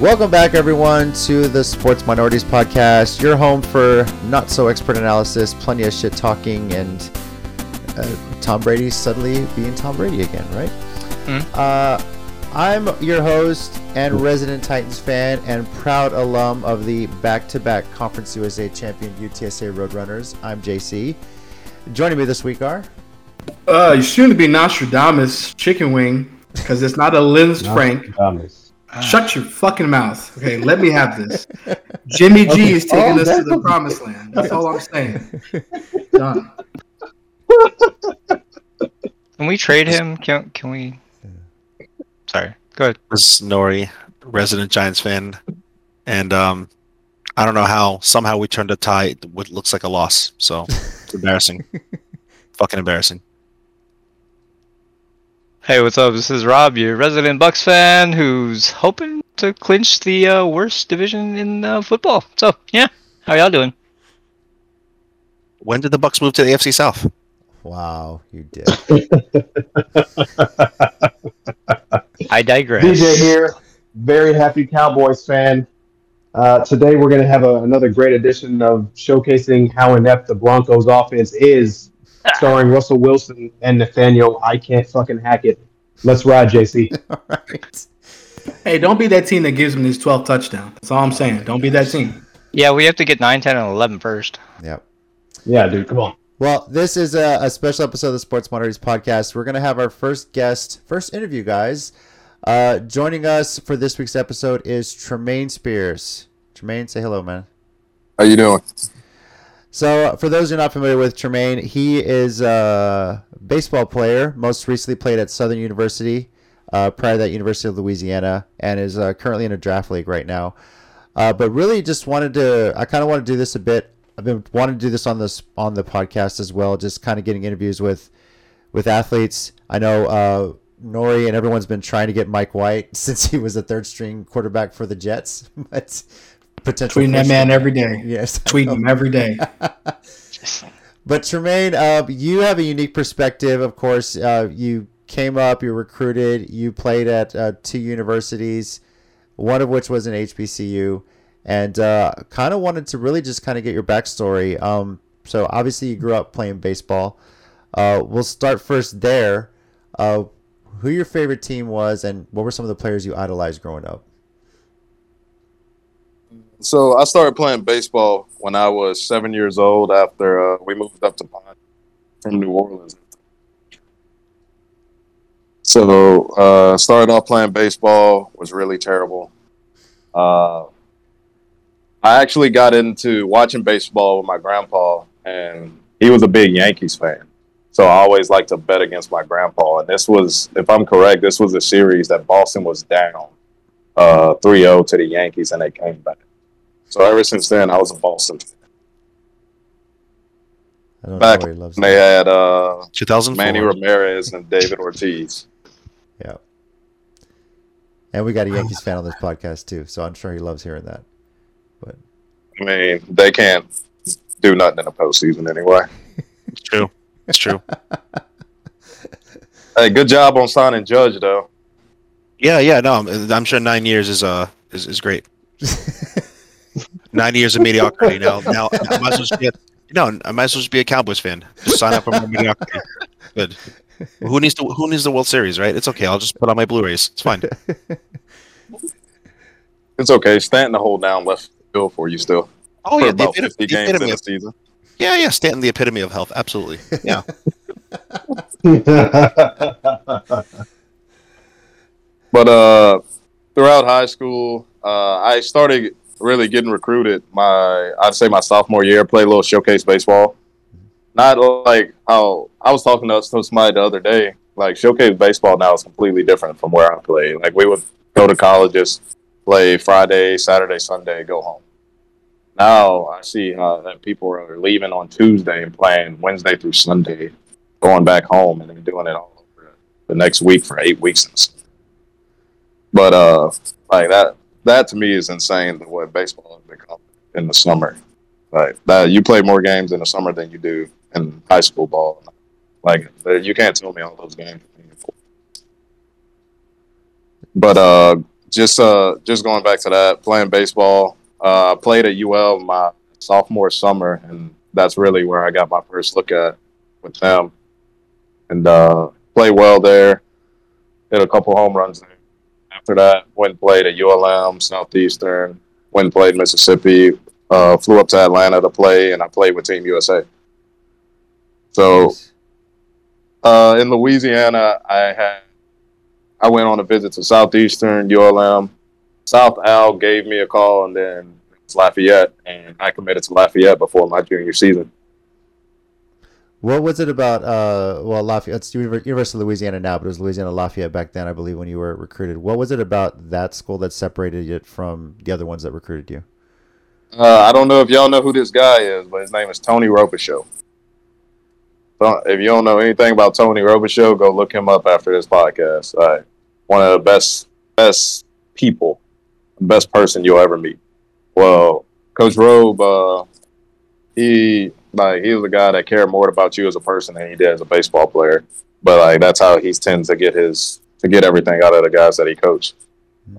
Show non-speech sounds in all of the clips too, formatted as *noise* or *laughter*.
Welcome back, everyone, to the Sports Minorities Podcast, your home for not so expert analysis, plenty of shit talking, and uh, Tom Brady suddenly being Tom Brady again, right? Mhm. Uh, I'm your host and resident Titans fan and proud alum of the back to back Conference USA champion UTSA Roadrunners. I'm JC. Joining me this week are. Uh, you shouldn't be Nostradamus chicken wing because it's not a Linz Frank. Thomas. Shut your fucking mouth. Okay, let me have this. Jimmy G is taking Oh, us to the promised land. That's all I'm saying. Done. Can we trade him? Can can we? Sorry. Go ahead. This is Nori, resident Giants fan, and um, I don't know how somehow we turned a tie. What looks like a loss, so it's embarrassing. *laughs* Fucking embarrassing. Hey, what's up? This is Rob, your resident Bucs fan, who's hoping to clinch the uh, worst division in uh, football. So yeah, how y'all doing? When did the Bucs move to the AFC South? Wow, you did. *laughs* I digress. DJ here, very happy Cowboys fan. Uh, today we're going to have a, another great edition of showcasing how inept the Broncos offense is, starring Russell Wilson and Nathaniel. I can't fucking hack it. Let's ride, JC. *laughs* All right. Hey, don't be that team that gives him these 12 touchdowns. That's all I'm saying. Don't be that team. Yeah, we have to get 9, 10, and 11 first. Yep. Yeah, dude, come on. Well, this is a, a special episode of the Sports Minorities Podcast. We're going to have our first guest, first interview, guys. Uh, joining us for this week's episode is Tremaine Spears. Tremaine, say hello, man. How you doing? So, for those who are not familiar with Tremaine, he is a baseball player. Most recently played at Southern University, uh, prior to that, University of Louisiana, and is uh, currently in a draft league right now. Uh, but really, just wanted to. I kind of want to do this a bit. I've been wanting to do this on this on the podcast as well. Just kind of getting interviews with with athletes. I know uh, Nori and everyone's been trying to get Mike White *laughs* since he was a third string quarterback for the Jets, *laughs* but potential. Tweeting that man every day. Yes, I Tweeting him every day. *laughs* But Tremaine, uh, you have a unique perspective. Of course, uh, you came up, you were recruited, you played at uh, two universities, one of which was an HBCU, and uh, kind of wanted to really just kind of get your backstory. Um, so obviously, you grew up playing baseball. Uh, we'll start first there. Uh, who your favorite team was, and what were some of the players you idolized growing up? So I started playing baseball when I was seven years old. After uh, we moved up to Pine from New Orleans. So uh, started off playing baseball was really terrible. Uh, I actually got into watching baseball with my grandpa, and he was a big Yankees fan. So I always liked to bet against my grandpa. And this was, if I'm correct, this was a series that Boston was down uh, 3-0 to the Yankees, and they came back. So ever since then, I was a Boston. fan. I don't Back know where he loves they that. had uh, 2004. Manny Ramirez and David Ortiz. Yeah. And we got a Yankees fan on this podcast too, so I'm sure he loves hearing that. But I mean, they can't do nothing in the postseason anyway. It's true. It's true. *laughs* Hey, good job on signing Judge, though. Yeah, yeah. No, I'm, I'm sure nine years is uh is, is great. *laughs* Nine years of mediocrity. Now, now I might as well just be a, no, I might as well just be a Cowboys fan. Just sign up for more mediocrity. Good. Who needs the Who needs the World Series, right? It's okay. I'll just put on my Blu-rays. It's fine. It's okay. Stanton to hold down left field for you still. Oh for yeah, the, about epit- 50 the games in epitome the of, season. yeah, yeah. Stanton, the epitome of health. Absolutely. Yeah. *laughs* *laughs* But uh, throughout high school, uh, I started really getting recruited. My I'd say my sophomore year, played a little showcase baseball. Not like how I was talking to somebody the other day. Like showcase baseball now is completely different from where I played. Like we would go to colleges, play Friday, Saturday, Sunday, go home. Now I see uh, that people are leaving on Tuesday and playing Wednesday through Sunday, going back home and then doing it all over the next week for eight weeks. But uh, like that, that to me is insane. The what baseball has become in the summer. Like that, you play more games in the summer than you do in high school ball. Like you can't tell me all those games. But uh, just uh, just going back to that, playing baseball. Uh, I played at UL my sophomore summer, and that's really where I got my first look at with them. And uh, played well there. Hit a couple home runs there. After that, went and played at ULM, Southeastern. Went and played Mississippi. Uh, flew up to Atlanta to play, and I played with Team USA. So Nice. uh, in Louisiana, I had I went on a visit to Southeastern ULM. South Al gave me a call, and then it was Lafayette, and I committed to Lafayette before my junior season. What was it about? Uh, well, Lafayette, it's University of Louisiana now, but it was Louisiana Lafayette back then, I believe, when you were recruited. What was it about that school that separated it from the other ones that recruited you? Uh, I don't know if y'all know who this guy is, but his name is Tony Robichaux. If you don't know anything about Tony Robichaux, go look him up after this podcast. Uh, one of the best best people, best person you'll ever meet. Well, Coach Robe, uh, he like he was a guy that cared more about you as a person than he did as a baseball player. But like that's how he tends to get his to get everything out of the guys that he coached.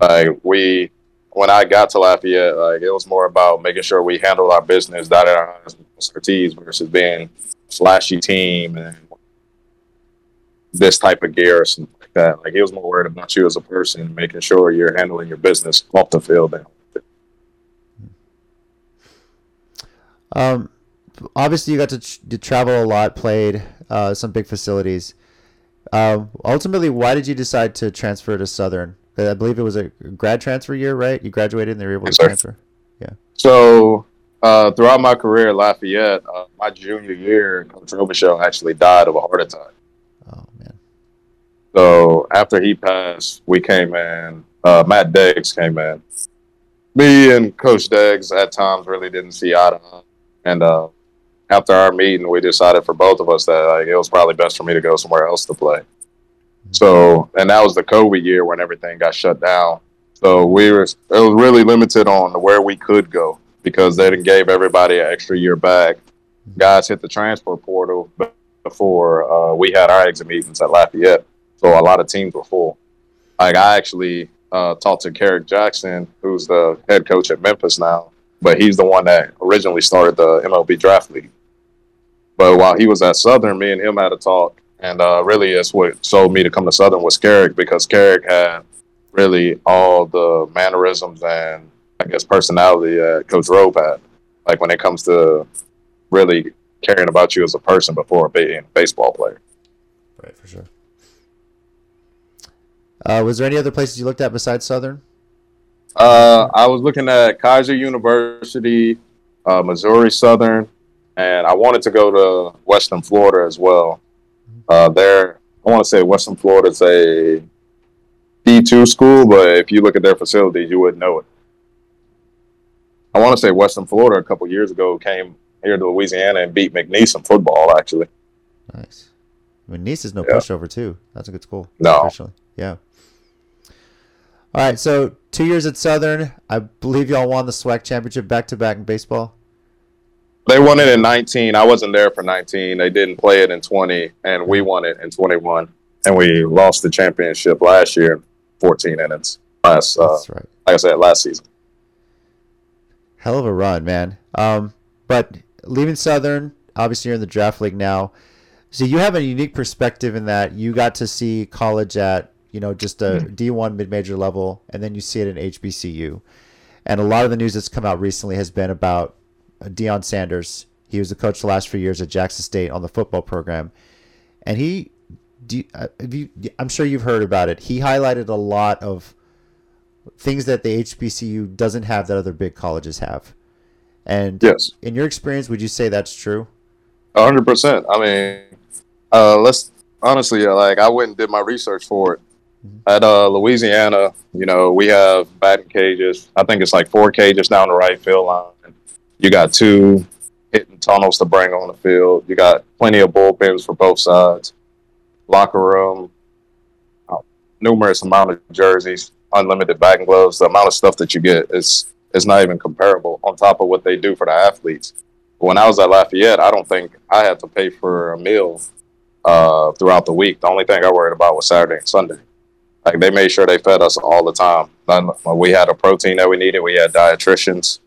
Like we when I got to Lafayette, like it was more about making sure we handled our business, dotted our T's, versus being flashy team and this type of gear or something like that. Like he was more worried about you as a person, making sure you're handling your business off the field. Um, obviously, you got to, tr- to travel a lot, played uh, some big facilities. Um, ultimately, why did you decide to transfer to Southern? Uh, I believe it was a grad transfer year, right? You graduated and they were able to transfer. Yeah. So uh, throughout my career at Lafayette, uh, my junior year, Coach Robichaux actually died of a heart attack. Oh man, So after he passed, we came in. Uh, Matt Deggs came in. Me and Coach Deggs at times really didn't see eye to eye. And uh, after our meeting, we decided for both of us that like, it was probably best for me to go somewhere else to play. So, and that was the COVID year when everything got shut down. So we were it was really limited on where we could go because they didn't gave everybody an extra year back. Guys hit the transfer portal before uh, we had our exit meetings at Lafayette, so a lot of teams were full. Like I actually uh, talked to Kerrick Jackson, who's the head coach at Memphis now, but he's the one that originally started the MLB draft league. But while he was at Southern, me and him had a talk, and uh, really, it's what sold me to come to Southern was Kerrick because Kerrick had really all the mannerisms and I guess personality that Coach Robe had. Like when it comes to really caring about you as a person before being a baseball player. right for sure. Uh, was there any other places you looked at besides Southern? Uh, I was looking at Keiser University, uh, Missouri Southern, and I wanted to go to Western Florida as well. Uh, there, I want to say Western Florida is a D2 school, but if you look at their facilities, you wouldn't know it. I want to say Western Florida a couple years ago came here to Louisiana and beat McNeese in football, actually. Nice. McNeese is no Yeah. pushover too. That's a good school. No. Officially. Yeah. All right, so two years at Southern. I believe y'all won the SWAC championship back to back in baseball. They won it in 19. I wasn't there for 19. They didn't play it in 20, and we won it in 21. And we lost the championship last year in 14 innings. Last, uh, That's right. like I said, last season. Hell of a run, man. Um, but leaving Southern, obviously you're in the draft league now. So you have a unique perspective in that you got to see college at, you know, just a D1 mid-major level, and then you see it in HBCU. And a lot of the news that's come out recently has been about Deion Sanders. He was the coach the last few years at Jackson State on the football program, and he, do you, uh, have you, I'm sure you've heard about it. He highlighted a lot of things that the HBCU doesn't have that other big colleges have. And Yes, in your experience, would you say that's true? 100%. I mean, uh, let's honestly, uh, like, I went and did my research for it. At uh, Louisiana, you know, we have batting cages. I think it's like four cages down the right field line. You got two hitting tunnels to bring on the field. You got plenty of bullpens for both sides. Locker room, uh, numerous amount of jerseys, unlimited batting gloves. The amount of stuff that you get is is not even comparable. On top of what they do for the athletes. When I was at Lafayette, I don't think I had to pay for a meal uh, throughout the week. The only thing I worried about was Saturday and Sunday. Like they made sure they fed us all the time. We had a protein that we needed. We had dietitians,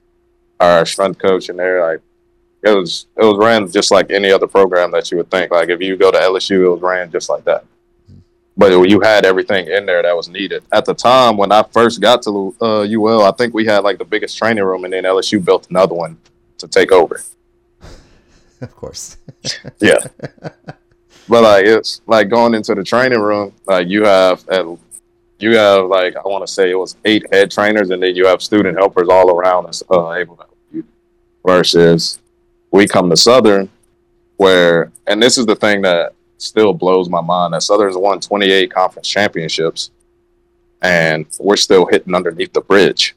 our strength coach in there. Like it was, it was ran just like any other program that you would think. Like if you go to LSU, it was ran just like that. But you had everything in there that was needed. At the time when I first got to uh, UL, I think we had like the biggest training room, and then LSU built another one to take over. *laughs* Of course. Yeah. but like it's like going into the training room, like you have at you have like I want to say it was eight head trainers, and then you have student helpers all around us uh, able to help you. Versus we come to Southern, where and this is the thing that still blows my mind that Southern's won 28 conference championships, and we're still hitting underneath the bridge.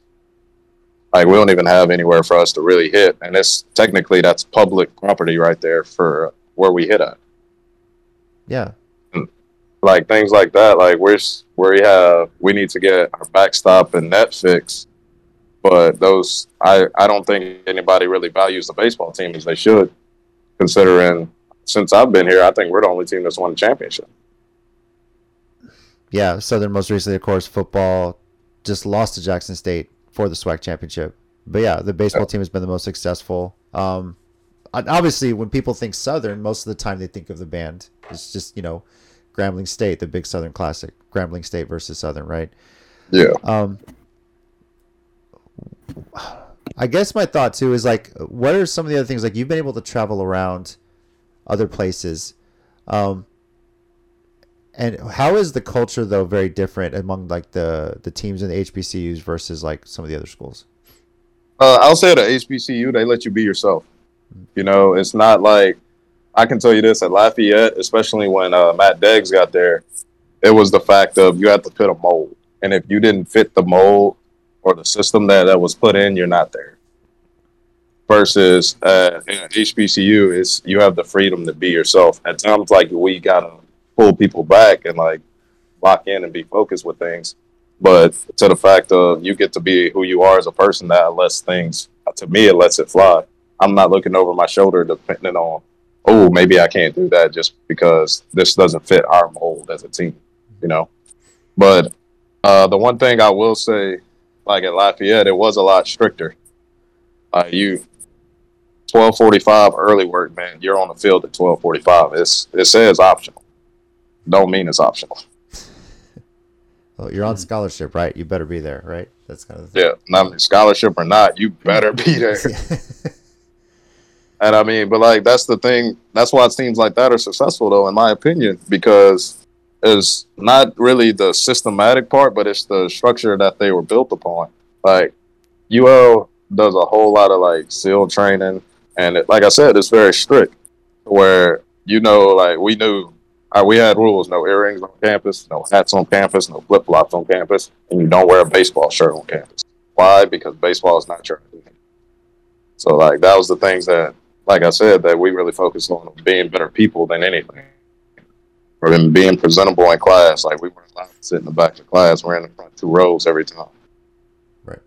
Like we don't even have anywhere for us to really hit, and it's technically that's public property right there for where we hit at Yeah. Like things like that. Like we're we have we need to get our backstop and net fixed, but those I I don't think anybody really values the baseball team as they should, considering since I've been here, I think we're the only team that's won a championship. Yeah. Southern most recently, of course, football just lost to Jackson State for the SWAC championship. But yeah, the baseball team has been the most successful. Um, obviously, when people think Southern, most of the time they think of the band. It's just you know, Grambling State, the big Southern Classic, Grambling State versus Southern, right? Yeah. Um, I guess my thought too is like, what are some of the other things? Like you've been able to travel around other places, um, and how is the culture though very different among like the the teams in the HBCUs versus like some of the other schools? Uh, I'll say at a HBCU, they let you be yourself. You know, it's not like I can tell you this at Lafayette, especially when uh, Matt Deggs got there, it was the fact of you had to fit a mold, and if you didn't fit the mold or the system that, that was put in, you're not there. Versus uh, in HBCU, is you have the freedom to be yourself. At times, like we gotta pull people back and like lock in and be focused with things but to the fact of you get to be who you are as a person that lets things to me it lets it fly i'm not looking over my shoulder depending on oh maybe i can't do that just because this doesn't fit our mold as a team you know? But uh, the one thing i will say like at lafayette it was a lot stricter. Uh, you 1245 early work man you're on the field at 1245 it's it says optional. Don't mean it's optional. *laughs* Well, you're on scholarship, right? You better be there, right? That's kind of the Yeah, not scholarship or not, you better be there. *laughs* thing. And I mean, but like that's the thing. That's why teams like that are successful, though, in my opinion, because it's not really the systematic part, but it's the structure that they were built upon. Like UL does a whole lot of like SEAL training, and it, like I said, it's very strict. Where you know, like we knew uh, we had rules: no earrings on campus, no hats on campus, no flip flops on campus, and you don't wear a baseball shirt on campus. Why? Because baseball is not your identity. So like that was the things that, like I said, that we really focused on being better people than anything, or in being presentable in class. Like we weren't allowed to sit in the back of class. We're in the front two rows every time. Right.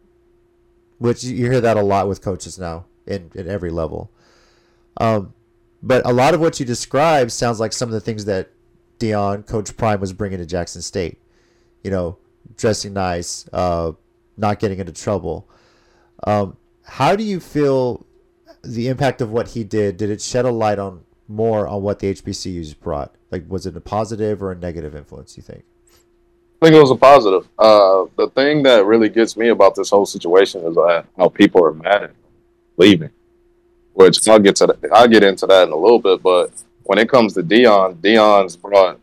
Which you hear that a lot with coaches now in, in every level. Um, but a lot of what you describe sounds like some of the things that Deion, Coach Prime, was bringing to Jackson State. You know, dressing nice, uh, not getting into trouble. Um, how do you feel the impact of what he did? Did it shed a light on more on what the HBCUs brought? Like, was it a positive or a negative influence? You think? I think it was a positive. Uh, the thing that really gets me about this whole situation is uh, how people are mad at leaving. Which I'll get to. That, I'll get into that in a little bit. But when it comes to Deion, Deion's brought.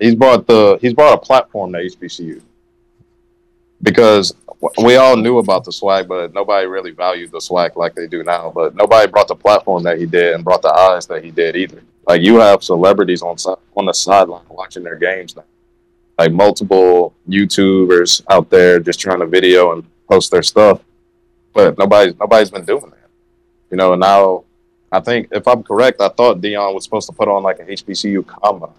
He's brought the. He's brought a platform to HBCU. Because we all knew about the SWAC, but nobody really valued the SWAC like they do now. But nobody brought the platform that he did and brought the eyes that he did either. Like you have celebrities on on the sideline watching their games now like multiple YouTubers out there just trying to video and post their stuff, but nobody's nobody's been doing that. You know, and now I think if I'm correct, I thought Deion was supposed to put on like a HBCU combine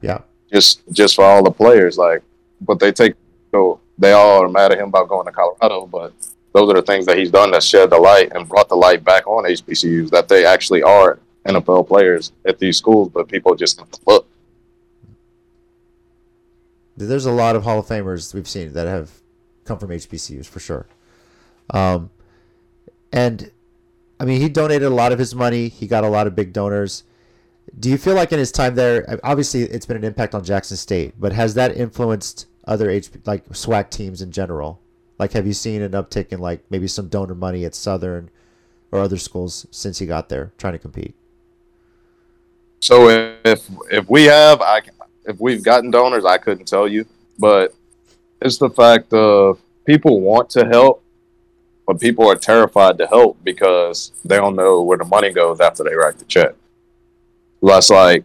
Yeah. just just for all the players. Like, but they take so they all are mad at him about going to Colorado, but those are the things that he's done that shed the light and brought the light back on HBCUs that they actually are NFL players at these schools, but people just look. There's a lot of Hall of Famers we've seen that have come from HBCUs for sure. Um, and I mean, he donated a lot of his money. He got a lot of big donors. Do you feel like in his time there, obviously it's been an impact on Jackson State, but has that influenced other H like SWAC teams in general? Like, have you seen an uptick in like maybe some donor money at Southern or other schools since he got there trying to compete? So if if we have, I if we've gotten donors, I couldn't tell you, but it's the fact of people want to help, but people are terrified to help because they don't know where the money goes after they write the check. That's like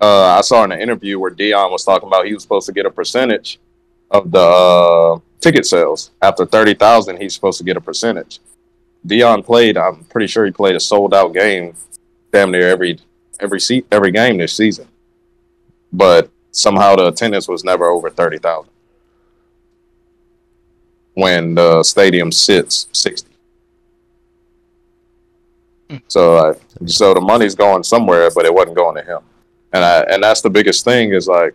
uh, I saw in an interview where Deion was talking about he was supposed to get a percentage of the uh, ticket sales. After thirty thousand, he's supposed to get a percentage. Deion played. I'm pretty sure he played a sold out game, damn near every every seat every game this season. But somehow the attendance was never over thirty thousand when the stadium sits sixty. So, uh, so the money's going somewhere, but it wasn't going to him, and I, and that's the biggest thing is like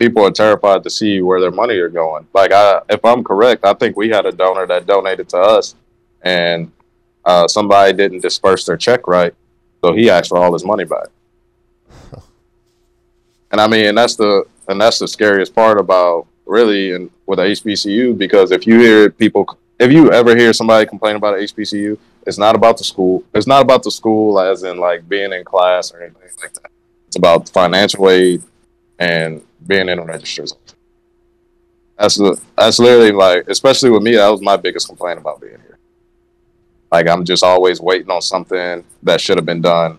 people are terrified to see where their money are going. Like I, if I'm correct, I think we had a donor that donated to us, and uh, somebody didn't disperse their check right, so he asked for all his money back. *laughs* And I mean, that's the and that's the scariest part about really and with a HBCU because if you hear people, if you ever hear somebody complain about HBCU, it's not about the school. It's not about the school as in like being in class or anything like that. It's about financial aid and being in a registers. That's that's literally like, especially with me, that was my biggest complaint about being here. Like I'm just always waiting on something that should have been done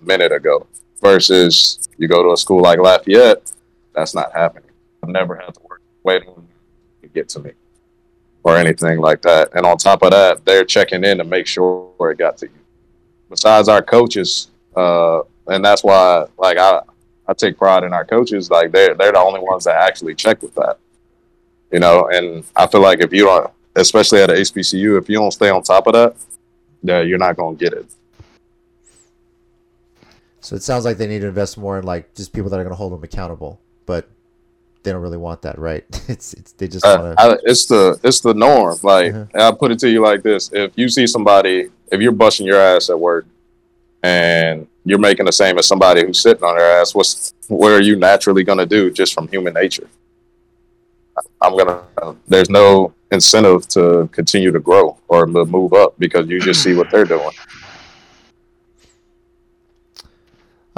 a minute ago. Versus you go to a school like Lafayette, that's not happening. I've never had to work wait on to get to me or anything like that. And on top of that, they're checking in to make sure it got to you. Besides our coaches, uh, and that's why like I I take pride in our coaches. Like they're they're the only ones that actually check with that. You know, and I feel like if you don't, especially at a HBCU, if you don't stay on top of that, that you're not gonna get it. So it sounds like they need to invest more in like just people that are going to hold them accountable, but they don't really want that, right? *laughs* It's it's they just Uh, want to. I, it's the it's the norm. Like and I put it to you like this: if you see somebody, if you're busting your ass at work, and you're making the same as somebody who's sitting on their ass, what's what are you naturally gonna do just from human nature? I'm gonna. There's no incentive to continue to grow or to move up because you just see what they're doing. *clears throat*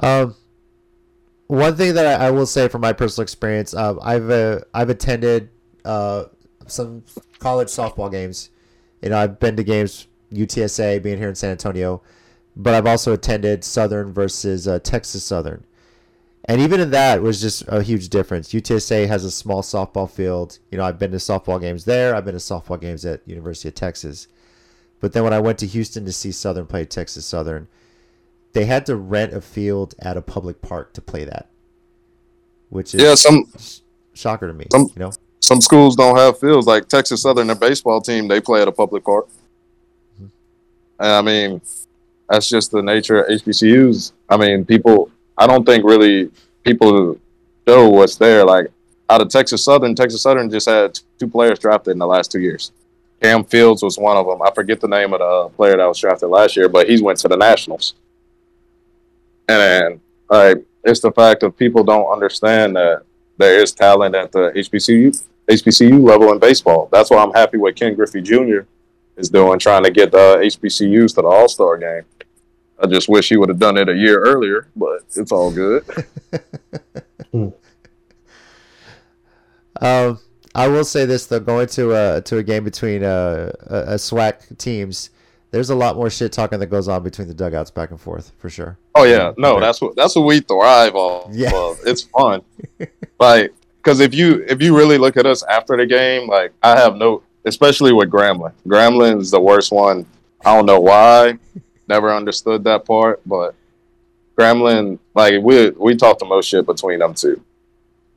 Um, one thing that I, I will say from my personal experience, um, I've uh, I've attended uh, some college softball games. You know, I've been to games UTSA, being here in San Antonio, but I've also attended Southern versus uh, Texas Southern, and even in that was just a huge difference. UTSA has a small softball field. You know, I've been to softball games there. I've been to softball games at University of Texas, but then when I went to Houston to see Southern play Texas Southern they had to rent a field at a public park to play that, which is Yeah, some sh- shocker to me. some- you know, some schools don't have fields. Like Texas Southern, their baseball team, they play at a public park. And I mean, that's just the nature of HBCUs. I mean, people. I don't think really people know what's there. Like out of Texas Southern, Texas Southern just had two players drafted in the last two years. Cam Fields was one of them. I forget the name of the player that was drafted last year, but he's went to the Nationals. And like, it's the fact of people don't understand that there is talent at the HBCU HBCU level in baseball. That's why I'm happy with Ken Griffey Jr. is doing, trying to get the HBCUs to the All Star game. I just wish he would have done it a year earlier, but it's all good. *laughs* um, I will say this though, going to a to a game between uh, a, a SWAC teams, there's a lot more shit talking that goes on between the dugouts back and forth for sure. Oh yeah, no, that's what that's what we thrive on. Yeah. of. It's fun, *laughs* like because if you if you really look at us after the game, like I have no, especially with Grambling. Grambling is the worst one. I don't know why. Never understood that part, but Grambling, like we we talk the most shit between them two.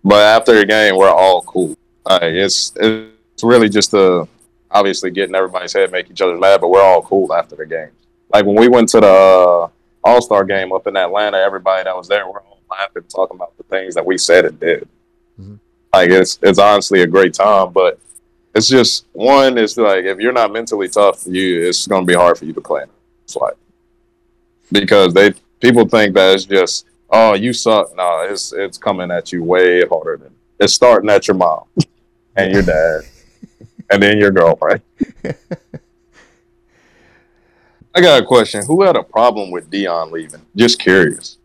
But after the game, we're all cool. Like, it's it's really just a obviously getting everybody's head, make each other mad, but we're all cool after the game. Like when we went to the uh, All Star game up in Atlanta, everybody that was there, we're all laughing, talking about the things that we said and did. Mhm. like it's it's honestly a great time, but it's just one. It's like if you're not mentally tough, you it's gonna be hard for you to play. It's like because they people think that it's just oh you suck. No, it's it's coming at you way harder than it's starting at your mom *laughs* and your dad *laughs* and then your girlfriend. *laughs* I got a question. Who had a problem with Deion leaving? Just curious.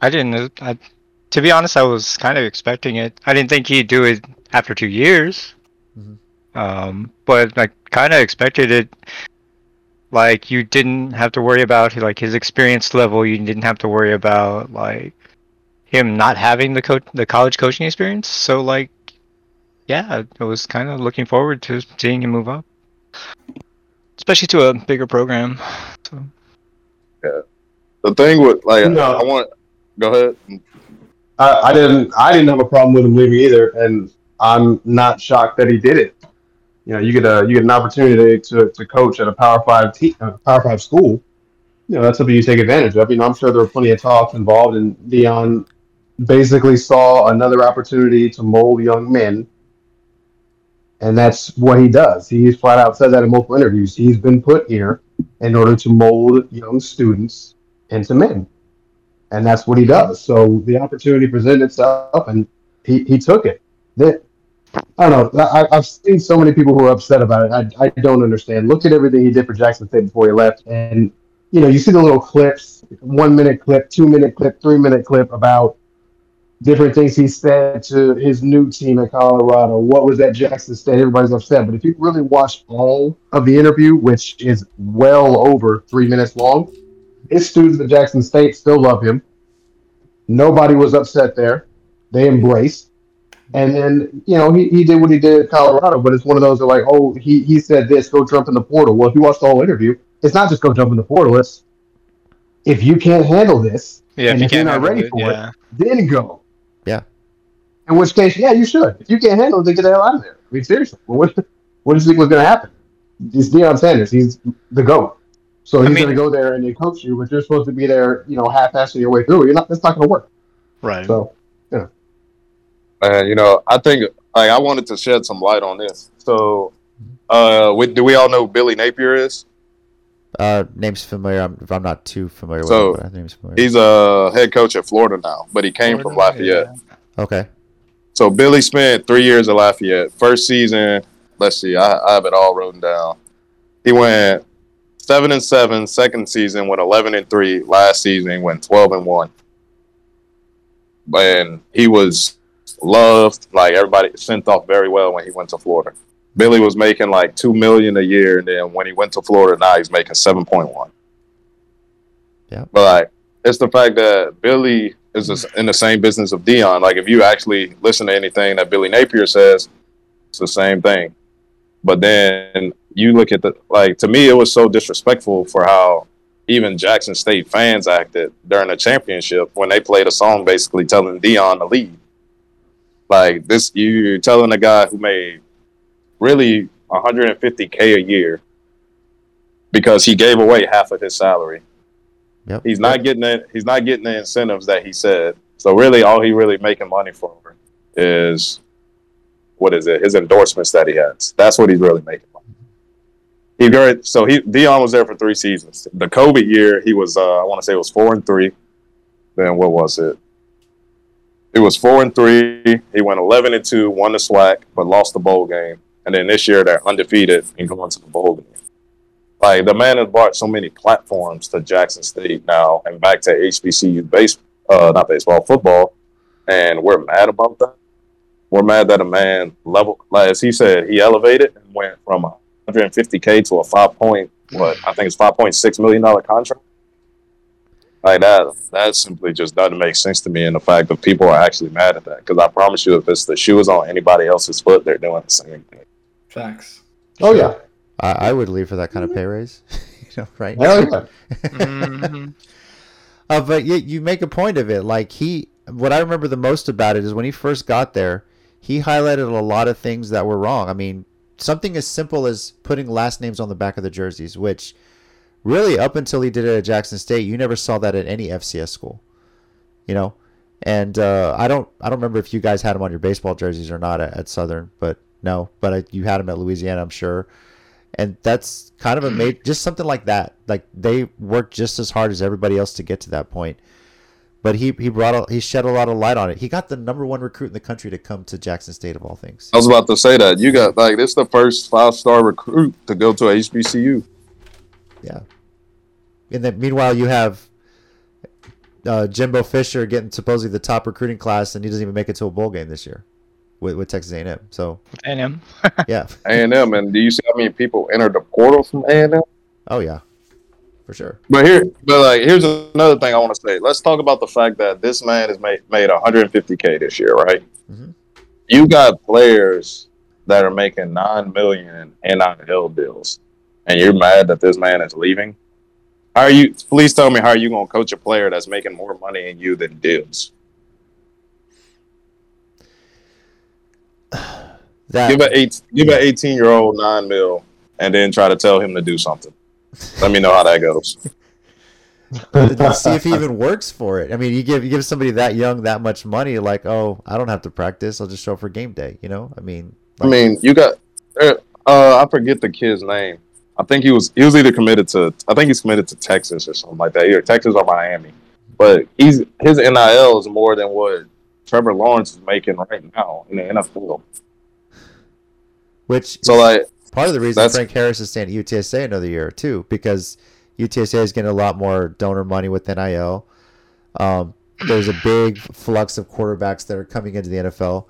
I didn't. I, to be honest, I was kind of expecting it. I didn't think he'd do it after two years. Mhm. Um, but I kind of expected it. Like you didn't have to worry about like his experience level. You didn't have to worry about like him not having the coach, the college coaching experience. So like, yeah, I was kind of looking forward to seeing him move up, especially to a bigger program. So. Yeah, The thing with like No. I want go ahead. I, I didn't I didn't have a problem with him leaving either, and I'm not shocked that he did it. You know, you get a you get an opportunity to, to coach at a Power Five uh, Power Five school. You know, that's something you take advantage of. You know, I'm sure there were plenty of talks involved, and Deion basically saw another opportunity to mold young men, and that's what he does. He's flat out said that in multiple interviews. He's been put here in order to mold young students into men and that's what he does. So the opportunity presented itself, and he, he took it. I don't know. I, I've seen so many people who are upset about it. I, I don't understand. Look at everything he did for Jackson State before he left, and you know you see the little clips, one minute clip, two minute clip, three minute clip about different things he said to his new team at Colorado. What was that Jackson State? Everybody's upset, but if you really watch all of the interview, which is well over three minutes long, his students at Jackson State still love him. Nobody was upset there. They embraced. And then, you know, he, he did what he did at Colorado, but it's one of those that like, oh, he, he said this, go jump in the portal. Well, if you watch the whole interview, it's not just go jump in the portal. It's if you can't handle this, Yeah, And if you if you're can't ready it, for it, then go. Yeah. In which case, yeah, you should. If you can't handle it, then get the hell out of there. I mean, seriously. What, what did you think was going to happen? It's Deion Sanders. He's the GOAT. So I he's mean- going to go there and they coach you, but you're supposed to be there, you know, half-assing your way through. You're not. That's not going to work. Right. So And you know, I think like I wanted to shed some light on this. So, uh, we, do we all know who Billy Napier is? Uh, name's familiar. I'm, I'm not too familiar So, with him, but name's familiar. He's a head coach at Florida now, but he came from Lafayette. Okay. So Billy spent three years at Lafayette. First season, let's see, I, I have it all written down. He went seven and seven. Second season went eleven and three. Last season went twelve and one. And he was loved, like everybody sent off very well when he went to Florida. Billy was making like two million a year, and then when he went to Florida, now he's making seven point one. Yeah. But like, it's the fact that Billy is in the same business of Deion. Like, if you actually listen to anything that Billy Napier says, it's the same thing. But then you look at the like to me, it was so disrespectful for how even Jackson State fans acted during the championship when they played a song basically telling Deion to leave. Like this, you're telling a guy who made really 150k a year because he gave away half of his salary. Yep. He's not getting it. He's not getting the incentives that he said. So really, all he really making money for is what is it? His endorsements that he has. That's what he's really making money. He got so he Deion was there for three seasons. The COVID year, he was uh, I want to say it was four and three. Then what was it? It was four and three. He went eleven and two, won the SWAC, but lost the bowl game. And then this year they're undefeated and going to the bowl game. Like the man has brought so many platforms to Jackson State now and back to HBCU base, uh, not baseball, football, and we're mad about that. We're mad that a man level, like as he said, he elevated and went from 150k to a five point, what I think it's 5.6 million dollar contract. Like that, that simply just doesn't make sense to me. And the fact that people are actually mad at that, because I promise you, if it's the shoe is on anybody else's foot, they're doing the same thing. Facts. oh yeah, I, I would leave for that kind of pay raise. *laughs* you know, right? hell yeah. Mhm. *laughs* Uh, but you, you make a point of it. Like he, what I remember the most about it is when he first got there, he highlighted a lot of things that were wrong. I mean, something as simple as putting last names on the back of the jerseys, which really up until he did it at Jackson State, you never saw that at any FCS school. You know, And uh, I don't I don't remember if you guys had him on your baseball jerseys or not at, at Southern, but no, but I, you had him at Louisiana, I'm sure. And that's kind of a made *clears throat* just something like that. Like they worked just as hard as everybody else to get to that point. But he he brought a, he shed a lot of light on it. He got the number one recruit in the country to come to Jackson State of all things. I was about to say that you got like this is the first five star recruit to go to a HBCU. Yeah. And then meanwhile, you have uh, Jimbo Fisher getting supposedly the top recruiting class, and he doesn't even make it to a bowl game this year with, with Texas A&M. So A&M, *laughs* yeah. A and M, and do you see how many people entered the portal from A and M? Oh yeah, for sure. But here, but like, here's another thing I want to say. Let's talk about the fact that this man has made made 150k this year, right? Mhm. You got players that are making nine million in NIL deals, and you're mad that this man is leaving. How are you? Please tell me how are you going to coach a player that's making more money than you than deals? *sighs* That Give a eight, give an 18 year old nine mil, and then try to tell him to do something. Let me know how that goes. *laughs* see if he *laughs* even works for it. I mean, you give you give somebody that young that much money, like, oh, I don't have to practice. I'll just show up for game day. You know, I mean, I mean, you got. Uh, uh, I forget the kid's name. I think he was he was either committed to. I think he's committed to Texas or something like that. Either Texas or Miami. But he's his NIL is more than what Trevor Lawrence is making right now in the NFL. which So like, part of the reason Frank Harris is staying at UTSA another year too, because UTSA is getting a lot more donor money with NIL. Um, there's a big flux of quarterbacks that are coming into the NFL.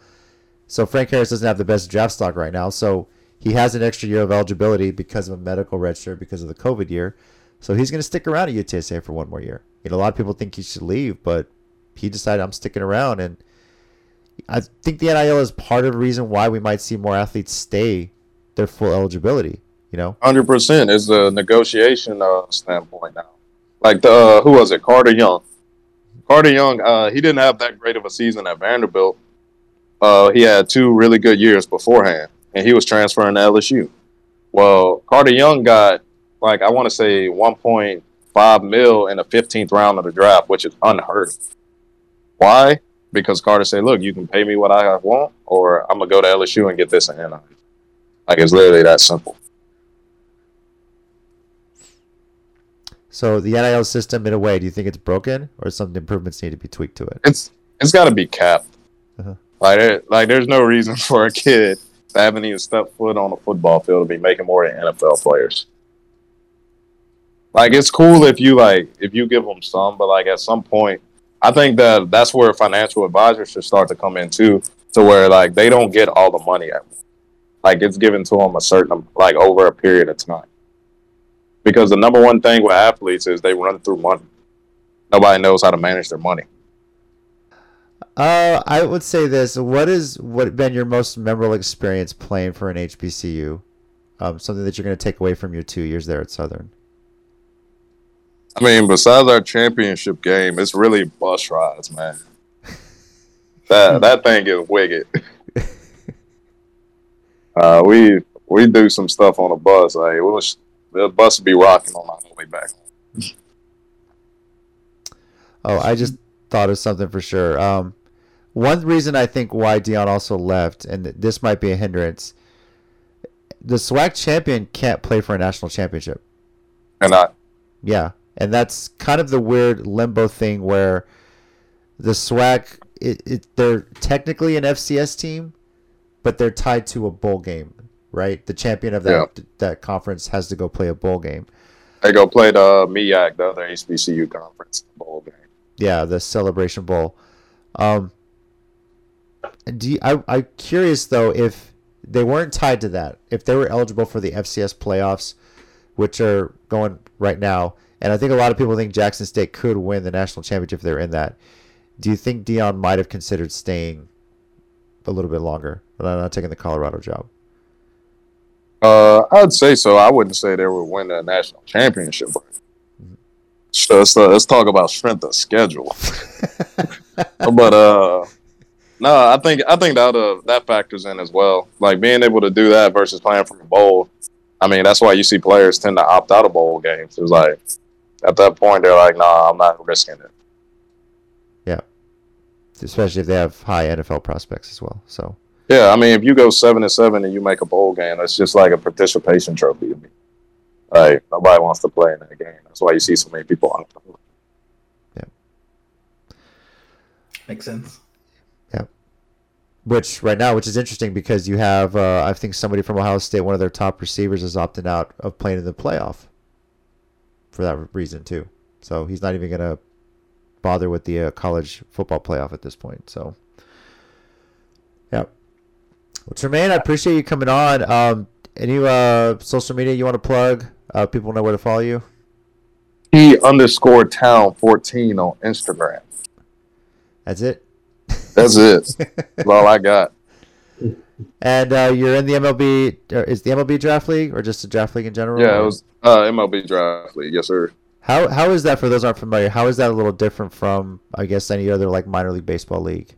So Frank Harris doesn't have the best draft stock right now. So he has an extra year of eligibility because of a medical red shirt because of the COVID year. So he's going to stick around at UTSA for one more year. You know, a lot of people think he should leave, but he decided I'm sticking around, and I think the NIL is part of the reason why we might see more athletes stay their full eligibility. You know, hundred percent is a negotiation uh, standpoint now. Like the uh, who was it? Carter Young. Carter Young. Uh, he didn't have that great of a season at Vanderbilt. Uh, he had two really good years beforehand, and he was transferring to LSU. Well, Carter Young got like I want to say one point five mil in the fifteenth round of the draft, which is unheard. of. Why? Because Carter said, "Look, you can pay me what I want, or I'm gonna go to LSU and get this in NIL." Like it's literally that simple. so the NIL system, in a way, do you think it's broken, or some improvements need to be tweaked to it? it's it's got to be capped. Uh-huh. Like like there's no reason *laughs* for a kid haven't even stepped foot on a football field to be making more than NFL players. Like it's cool if you like if you give them some, but like at some point, I think that that's where financial advisors should start to come in too, to where like they don't get all the money at once. Like it's given to them a certain like over a period of time. Because the number one thing with athletes is they run through money. Nobody knows how to manage their money. Uh, I would say this: What is what been your most memorable experience playing for an HBCU? Um, something that you're going to take away from your two years there at Southern. I mean, besides our championship game, it's really bus rides, man. That *laughs* that thing is wicked. Uh, we we do some stuff on the bus. Like was, the bus would be rocking on our way back. Oh, I just thought of something for sure. Um, one reason I think why Deion also left, and this might be a hindrance, the SWAC champion can't play for a national championship. And I, Yeah, and that's kind of the weird limbo thing where the SWAC, it, it they're technically an FCS team, but they're tied to a bowl game, right? The champion of that that conference has to go play a bowl game. they go play the MEAC, the other HBCU conference bowl game. Yeah, the Celebration Bowl. Um, do you, I, I'm curious though if they weren't tied to that, if they were eligible for the FCS playoffs, which are going right now, and I think a lot of people think Jackson State could win the national championship if they're in that. Do you think Deion might have considered staying a little bit longer, but not taking the Colorado job? Uh, I'd say so. I wouldn't say they would win the national championship. But so let's, uh, let's talk about strength of schedule. *laughs* but uh, no, I think I think that uh, that factors in as well. Like being able to do that versus playing for a bowl. I mean, that's why you see players tend to opt out of bowl games. It's like at that point they're like, "Nah, I'm not risking it." Yeah. especially if they have high NFL prospects as well. So Yeah, I mean, if you go seven and seven and you make a bowl game, that's just like a participation trophy. to me. Like nobody wants to play in that game. That's why you see so many people on. Yeah, makes sense. Which right now, which is interesting because you have, uh, I think somebody from Ohio State, one of their top receivers, is opting out of playing in the playoff for that reason too. So he's not even gonna bother with the uh, college football playoff at this point. So, yeah. Well, Tremaine, I appreciate you coming on. Um, any uh, social media you want to plug? Uh, people know where to follow you. He underscore town fourteen on Instagram. That's it. That's it. *laughs* That's all I got. And uh, you're in the MLB. Is the MLB draft league or just the draft league in general? Yeah, it was uh, MLB draft league. Yes, sir. How how is that for those aren't familiar? How is that a little different from I guess any other like minor league baseball league?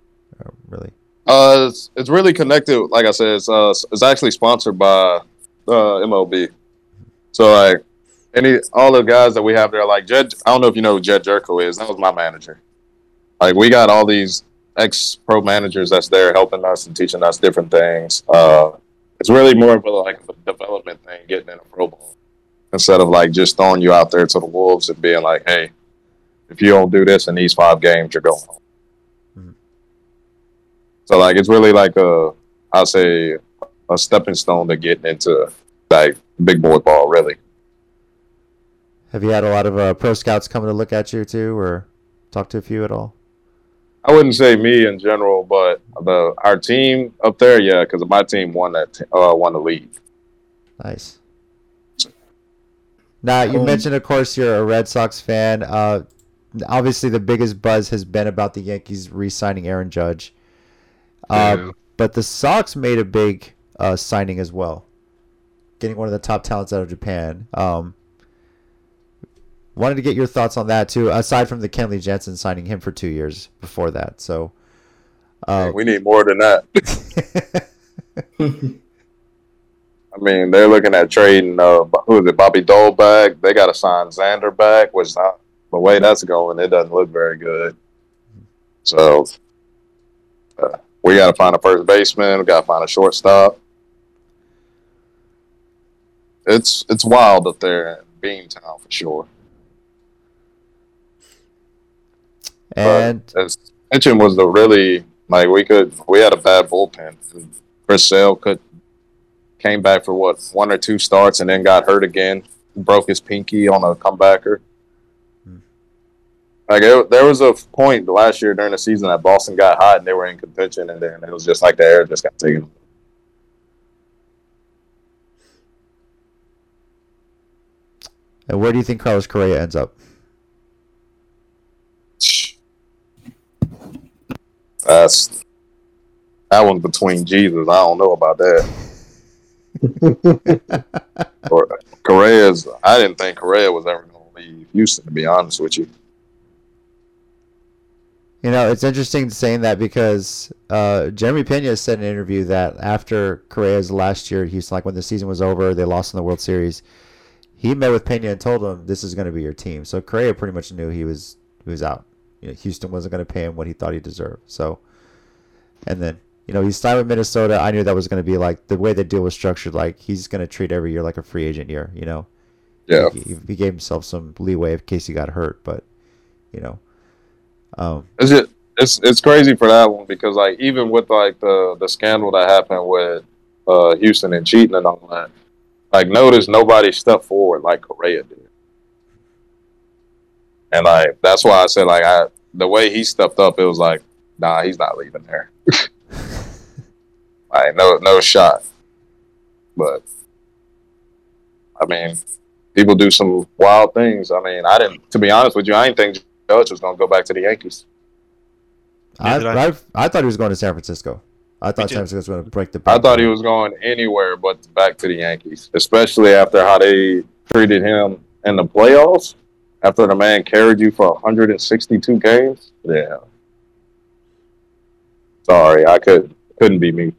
Really? Uh, it's, it's really connected. Like I said, it's uh, it's actually sponsored by uh, MLB. So like any all the guys that we have there, like Jed. I don't know if you know who Jed Gyorko is. That was my manager. Like we got all these ex pro managers that's there helping us and teaching us different things. Uh, it's really more of a like a development thing, getting in a pro ball instead of like just throwing you out there to the wolves and being like, hey, if you don't do this in these five games, you're going home. Mhm. So like it's really like a I'll say a stepping stone to getting into like big boy ball really. Have you had a lot of uh, pro scouts coming to look at you too, or talk to a few at all? I wouldn't say me in general, but the our team up there, yeah, because my team won that t- uh, won the league. Nice. Now you Um, mentioned, of course, you're a Red Sox fan. Uh, obviously, the biggest buzz has been about the Yankees re-signing Aaron Judge. Uh, Boo. but the Sox made a big uh, signing as well, getting one of the top talents out of Japan. Um, wanted to get your thoughts on that too. Aside from the Kenley Jansen signing him for two years before that, so. Uh, we need more than that. *laughs* *laughs* I mean, they're looking at trading. Uh, who is it? Bobby Dalbec. They got to sign Xander back, which not the way that's going. It doesn't look very good. So uh, we got to find a first baseman. We got to find a shortstop. It's it's wild up there in Beantown for sure. And as mentioned was the really like we could we had a bad bullpen. Chris Sale could came back for what one or two starts and then got hurt again. Broke his pinky on a comebacker. Hmm. Like it, there was a point last year during the season that Boston got hot and they were in contention, and then it was just like the air just got taken. and where do you think Carlos Correa ends up? That's that one's between Jesus. I don't know about that. *laughs* or Correa's. I didn't think Correa was ever going to leave Houston. To be honest with you, You know, it's interesting saying that because uh, Jeremy Pena said in an interview that after Correa's last year at Houston, like when the season was over, they lost in the World Series. He met with Pena and told him this is going to be your team. So Correa pretty much knew he was he was out. You know, Houston wasn't going to pay him what he thought he deserved. So, and then you know he signed with Minnesota. I knew that was going to be like the way the deal was structured. Like he's going to treat every year like a free agent year. You know, yeah. he, he gave himself some leeway in case he got hurt. But you know, um, It's just, it's it's crazy for that one because like even with like the the scandal that happened with uh, Houston and cheating and all that, like notice nobody stepped forward like Correa did, and like that's why I said like I the way he stepped up, it was like nah, he's not leaving there. *laughs* like no no shot, but I mean. People do some wild things. I mean, I didn't. To be honest with you, I didn't think Judge was going to go back to the Yankees. I, I. I, I thought he was going to San Francisco. I thought. San Francisco was going to break the. I thought he was going anywhere but back to the Yankees, especially after how they treated him in the playoffs. After the man carried you for 162 games, yeah. Sorry, I could couldn't be me.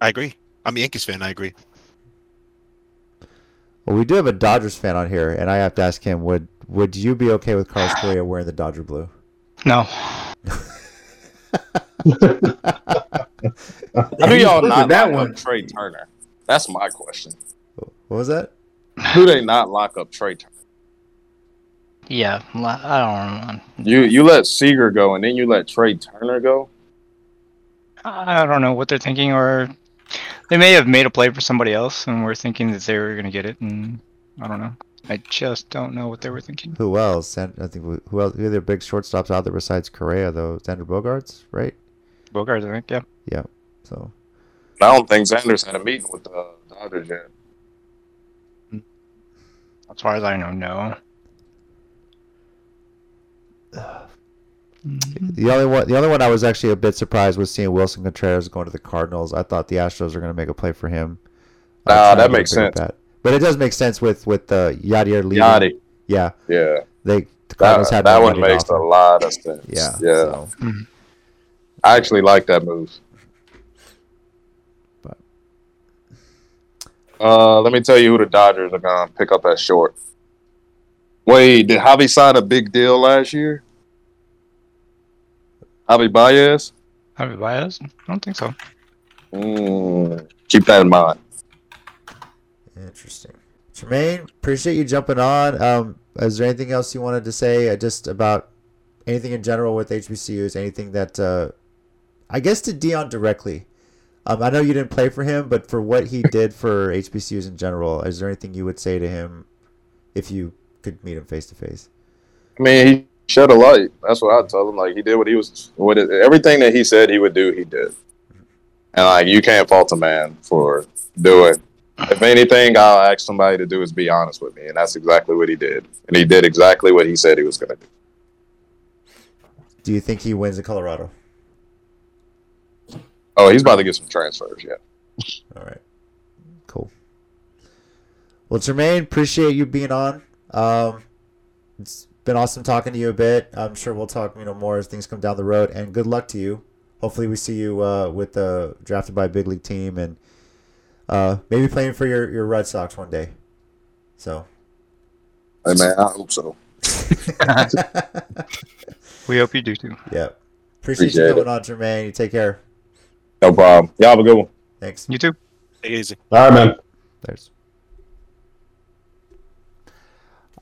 I agree. I'm a Yankees fan. I agree. Well, we do have a Dodgers fan on here, and I have to ask him: Would would you be okay with Carlos Correa wearing the Dodger blue? No. *laughs* How do y'all not that lock one. up Trea Turner? That's my question. What was that? Who they not lock up Trea Turner? Yeah, I don't know. You you let Seager go and then you let Trea Turner go. I don't know what they're thinking, or they may have made a play for somebody else, and we're thinking that they were gonna get it, and I don't know. I just don't know what they were thinking. Who else? I think who- who else? Who are their big shortstops out there besides Correa though? Xander Bogaerts, right? Bogarts, I think, yeah. Yeah. So I don't think Sanders had a meeting with uh, the Dodgers yet. As far as I know, no. The only one, the only one I was actually a bit surprised was seeing Willson Contreras going to the Cardinals. I thought the Astros were going to make a play for him. Uh, that to makes sense. bat. But it does make sense with with uh, Yadier leaving. Yadi. Yeah, Yeah. they the Cardinals That, had that one to makes a lot of sense. Yeah, Yeah. so. I actually like that move. But- Uh, let me tell you who the Dodgers are gonna pick up at short. Wait, did Javi sign a big deal last year? Javi Baez? Javi Baez? I don't think so. Mm, keep that in mind. Interesting. Tremaine, appreciate you jumping on. Um, is there anything else you wanted to say uh, just about anything in general with HBCUs? Anything that, uh, I guess, to Deion directly? Um, I know you didn't play for him, but for what he *laughs* did for HBCUs in general, is there anything you would say to him if you could meet him face to face? I mean, he shed a light. That's what I tell him. Like he did what he was, what it, everything that he said he would do, he did. And like you can't fault a man for doing. If anything, I'll ask somebody to do is be honest with me, and that's exactly what he did. And he did exactly what he said he was going to do. Do you think he wins in Colorado? Oh, he's about to get some transfers. Yeah. All right. Cool. Well, Jermaine, appreciate you being on. Um, it's been awesome talking to you a bit. I'm sure we'll talk, you know, more as things come down the road. And good luck to you. Hopefully, we see you uh, with the drafted by a big league team and uh, maybe playing for your, your Red Sox one day. So. Hey man, I hope so. *laughs* We hope you do too. yeah. Appreciate, you coming it. on, Jermaine. You take care. No problem. Y'all have a good one. Thanks. You too. Take it easy. All right, man. There's.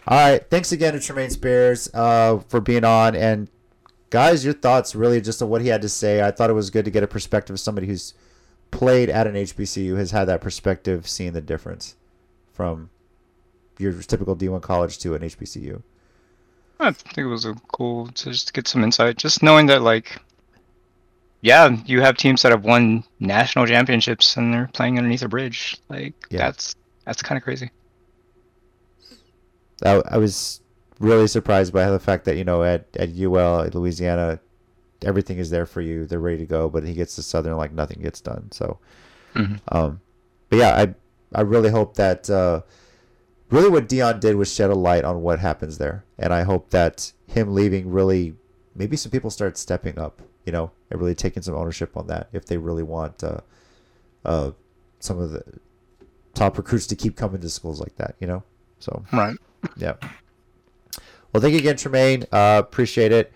All right. Thanks again to Tremaine Spears uh, for being on. And guys, your thoughts really just on what he had to say. I thought it was good to get a perspective of somebody who's played at an HBCU, has had that perspective, seeing the difference from your typical D1 college to an HBCU. I think it was a cool to just get some insight. Just knowing that, like, yeah, you have teams that have won national championships and they're playing underneath a bridge. Like, Yeah. that's that's kind of crazy. I, I was really surprised by the fact that you know at at UL at Louisiana, everything is there for you. They're ready to go, but he gets to Southern like nothing gets done. So, Mhm. um, but yeah, I I really hope that uh, really what Deion did was shed a light on what happens there, and I hope that him leaving really maybe some people start stepping up, you know, and really taking some ownership on that if they really want uh, uh, some of the top recruits to keep coming to schools like that, you know. So Right. Yeah. Well, thank you again, Tremaine. Uh, appreciate it.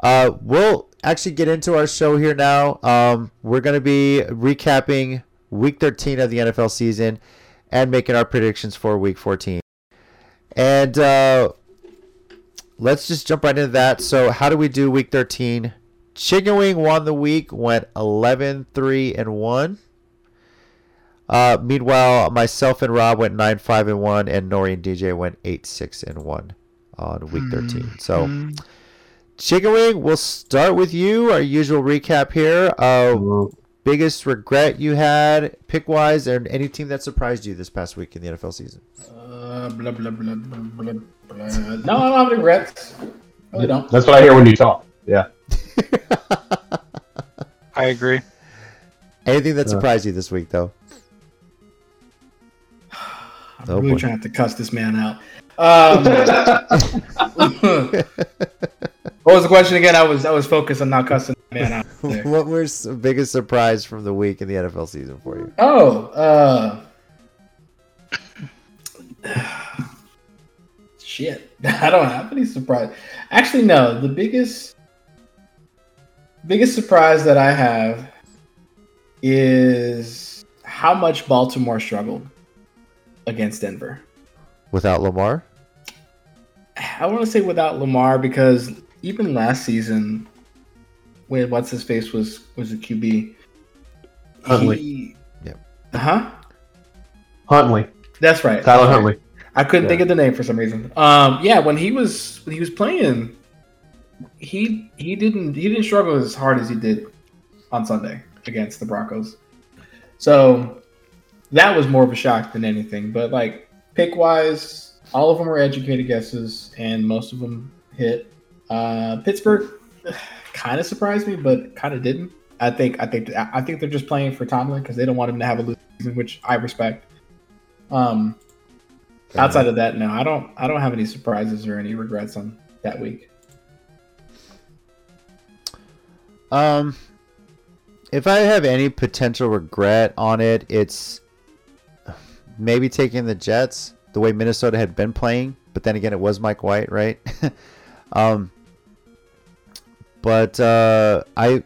Uh, we'll actually get into our show here now. Um, we're going to be recapping week 13 of the NFL season and making our predictions for week 14. And uh, let's just jump right into that. So, how do we do week 13? Chicken Wing won the week, went 11 3 and 1. Uh, meanwhile, myself and Rob went 9 5 and 1, and Nori and DJ went 8 6 and 1 on week 13. So, Mm, Chicken Wing, we'll start with you. Our usual recap here. Uh, biggest regret you had pick wise, and any team that surprised you this past week in the NFL season? Uh, blah, blah, blah, blah, blah, blah. *laughs* No, I don't have any regrets. Really don't. That's what I hear when you talk. Yeah. *laughs* I agree. Anything that Uh. surprised you this week, though? I'm Oh, really boy. trying to cuss this man out. Um, *laughs* *laughs* what was the question again? I was I was focused on not cussing the man out. there. *laughs* what was the biggest surprise from the week in the NFL season for you? Oh, uh, *sighs* shit! I don't have any surprise. Actually, no. The biggest, biggest surprise that I have is how much Baltimore struggled against Denver. Without Lamar, I want to say without Lamar because even last season, when what's his face was was a QB, Huntley. he, Yep. huh? Huntley, That's right. Tyler That's right. Huntley. I couldn't Yeah. think of the name for some reason. Um, yeah, when he was when he was playing, he he didn't he didn't struggle as hard as he did on Sunday against the Broncos. So that was more of a shock than anything. But like pick wise, all of them were educated guesses, and most of them hit. Uh, Pittsburgh *sighs* kind of surprised me, but kind of didn't. I think I think I think they're just playing for Tomlin because they don't want him to have a losing season, which I respect. Um, outside of that, no, I don't. I don't have any surprises or any regrets on that week. Um, if I have any potential regret on it, it's maybe taking the Jets the way Minnesota had been playing, but then again, it was Mike White, right? *laughs* um, but uh, I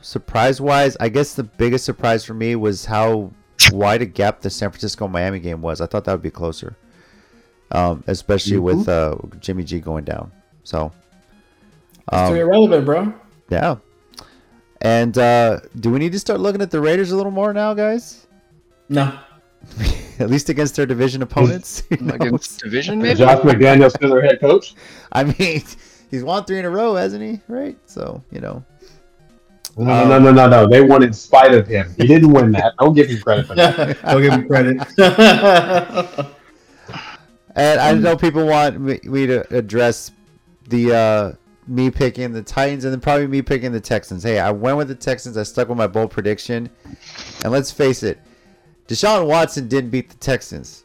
surprise wise, I guess the biggest surprise for me was how wide a gap the San Francisco Miami game was. I thought that would be closer, um, especially with uh, Jimmy G going down. So. It's um, irrelevant, bro. yeah. And uh, do we need to start looking at the Raiders a little more now, guys? No, *laughs* at least against their division opponents. *laughs* you know? Against division, maybe. Josh McDaniels still their head coach? *laughs* I mean, he's won three in a row, hasn't he? Right? So you know. No, no, no, no, no. They won in spite of him. He didn't win that. Don't give him credit for that. I'll give him credit. And I know people want me, me to address the uh, me picking the Titans and then probably me picking the Texans. Hey, I went with the Texans. I stuck with my bold prediction. And let's face it, Deshaun Watson didn't beat the Texans.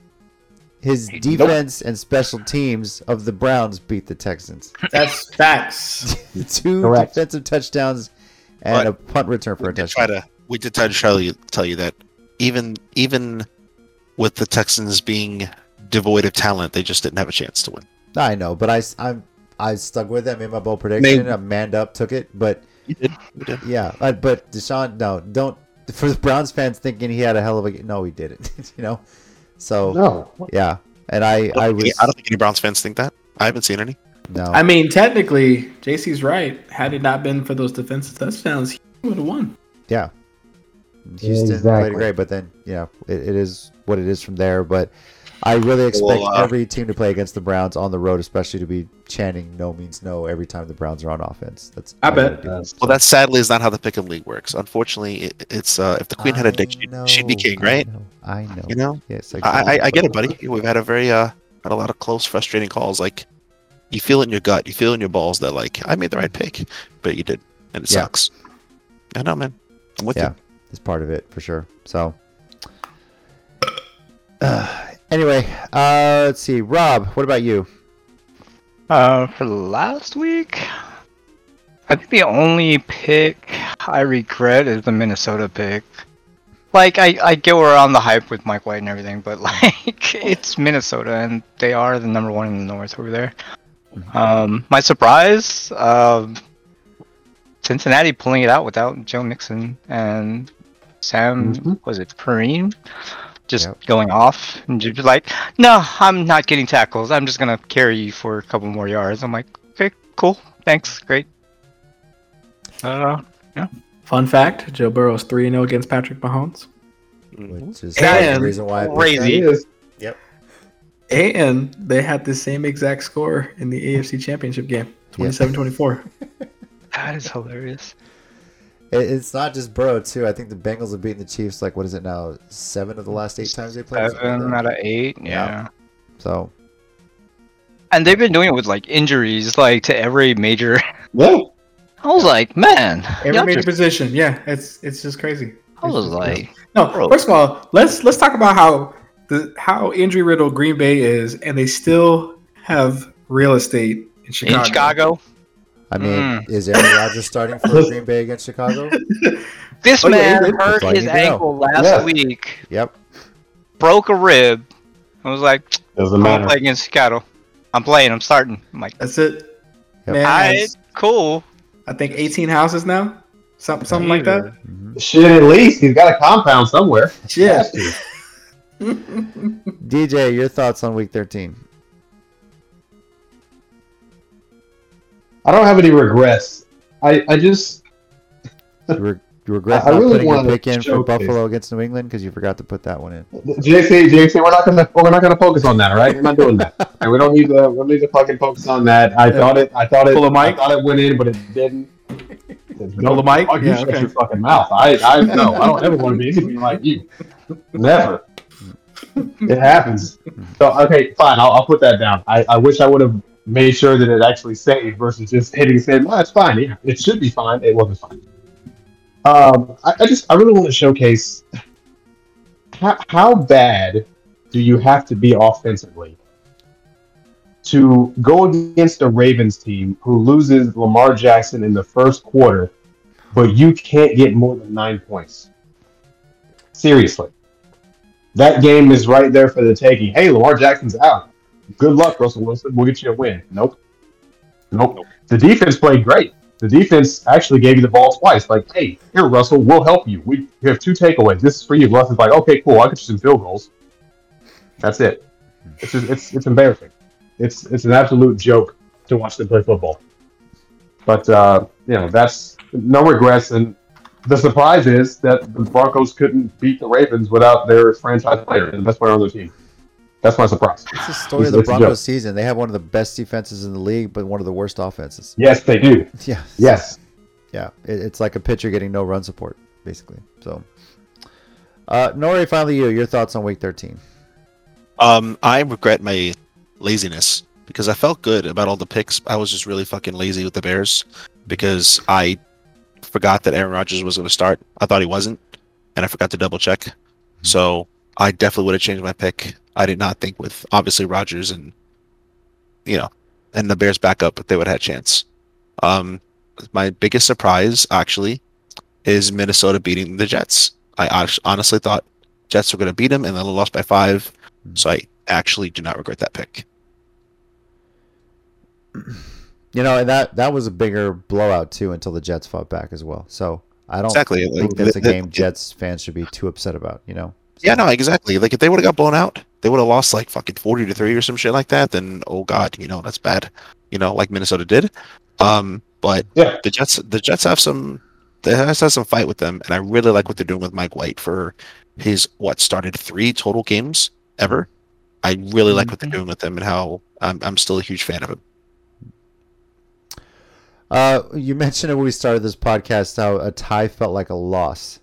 His defense and special teams of the Browns beat the Texans. *laughs* That's facts. *laughs* Two Correct. defensive touchdowns and But a punt return for a did try touchdown. to we did try to tell you tell you that even even with the Texans being devoid of talent, they just didn't have a chance to win. I know, but I, I'm I stuck with it. Made my bold prediction. Maybe. I manned up, took it. But You did. You did. Yeah, but Deshaun, no, don't. *laughs* For the Browns fans thinking he had a hell of a no, he didn't. *laughs* you know, so No. yeah, and I, I was I don't think any Browns fans think that. I haven't seen any. no, I mean, technically, JC's right. Had it not been for those defensive touchdowns, he would have won. yeah. Houston Exactly. played great, but then yeah, it, it is what it is from there. But I really expect Well, uh, every team to play against the Browns on the road, especially to be chanting "no means no" every time the Browns are on offense. That's I bet. gotta. Well, that sadly is not how the pick 'em league works. Unfortunately, it, it's uh, if the queen had a dick, I she'd, she'd be know, king, I right? know, I know. You know, Yes, I, I, I get it, buddy. We've had a very uh, had a lot of close, frustrating calls. Like you feel it in your gut, you feel in your balls that like I made the right pick, but you did, and it Yeah. sucks. I know, man. I'm with Yeah. you. is part of it for sure. So, uh, *sighs* anyway, uh, let's see. Rob, what about you? Uh, for last week, I think the only pick I regret is the Minnesota pick. Like, I, I get we're on the hype with Mike White and everything, but *laughs* like, it's Minnesota and they are the number one in the North over there. Um, my surprise, um, Cincinnati pulling it out without Joe Mixon and Sam, Mhm. was it Kareem? Just Yep. going off and just like, no, I'm not getting tackles. I'm just gonna carry you for a couple more yards. I'm like, okay, cool, thanks, great. Uh, yeah. Fun fact: Joe Burrow's three zero against Patrick Mahomes, Which is And the reason why I crazy. that. He is. and they had the same exact score in the AFC Championship game, 27-24. *laughs* that is hilarious. It, it's not just Burrow too. I think the Bengals have beaten the Chiefs. Like, what is it now? Seven of the last eight times they played. Seven out of eight, yeah. Yeah. So And they've been doing it with like injuries, like to every major. *laughs* Yeah. I was like, man, Every major just- position, yeah, it's it's just crazy. I was like, No, Bro. first of all, let's let's talk about how the how injury riddled Green Bay is, and they still have real estate in Chicago. in Chicago, I mean, Mm. is Aaron Rodgers starting for Green Bay against Chicago? *laughs* this Oh, man he did. hurt That's you his know. ankle last Yeah. week, Yep. broke a rib. I was like, Doesn't I'm gonna matter. play against Chicago. I'm playing. I'm starting. I'm like, That's it. Yep. Man, I cool. I think 18 houses now, something something like that. Mhm. Shit, at least he's got a compound somewhere. Yeah. *laughs* DJ, your thoughts on week 13? I don't have any regrets. I, I just You, re- you regret *laughs* I not really putting your wanna pick in for showcase- Buffalo against New England because you forgot to put that one in. JC, JC, we're not gonna we're not gonna focus on that, all right? We're not doing that, *laughs* and we don't need to we don't need to fucking focus on that. I thought it, I thought it, Pull the I mic? thought it went in, but it didn't. *laughs* Pull the mic? Fuck, you Yeah, shut okay. your fucking mouth. I, I no, I don't ever want to be anything like you. Never. It happens. So okay, fine. I'll, I'll put that down. I, I wish I would have made sure that it actually saved versus just hitting send. Well, it's fine. Yeah, it should be fine. It wasn't fine. Um, I, I just I really want to showcase how, how bad do you have to be offensively to go against a Ravens team who loses Lamar Jackson in the first quarter, but you can't get more than nine points. Seriously. That game is right there for the taking. Hey, Lamar Jackson's out. Good luck, Russell Wilson. We'll get you a win. Nope. Nope. The defense played great. The defense actually gave you the ball twice. Like, hey, here, Russell, we'll help you. We, have two takeaways. This is for you. Russ is like, okay, cool. I'll get you some field goals. That's it. It's just, it's it's embarrassing. It's it's an absolute joke to watch them play football. But uh, you know, that's no regrets. And the surprise is that the Broncos couldn't beat the Ravens without their franchise player and the best player on their team. That's my surprise. It's the story of the Broncos season. They have one of the best defenses in the league, but one of the worst offenses. Yes, they do. *laughs* Yeah. Yes. Yeah. It, it's like a pitcher getting no run support, basically. So, uh, Nori, finally, you. Your thoughts on week 13? Um, I regret my laziness because I felt good about all the picks. I was just really fucking lazy with the Bears because I forgot that Aaron Rodgers was going to start. I thought he wasn't, and I forgot to double check. So I definitely would have changed my pick. I did not think with obviously Rodgers and you know and the Bears backup, but they would have had a chance. Um, my biggest surprise actually is Minnesota beating the Jets. I honestly thought Jets were going to beat them, and then they lost by five. So I actually do not regret that pick. *clears throat* You know, and that that was a bigger blowout too until the Jets fought back as well. So I don't Exactly. think Like, that's a game Jets fans should be too upset about. You know. Yeah, no, exactly. Like if they would have got blown out, they would have lost like fucking forty to three or some shit like that. Then oh god, you know that's bad. You know, like Minnesota did. Um, but Yeah. the Jets, the Jets have some, they have some fight with them, and I really like what they're doing with Mike White for his what started three total games ever. I really like what they're doing with him and how I'm I'm still a huge fan of him. Uh, you *laughs* mentioned it when we started this podcast how a tie felt like a loss,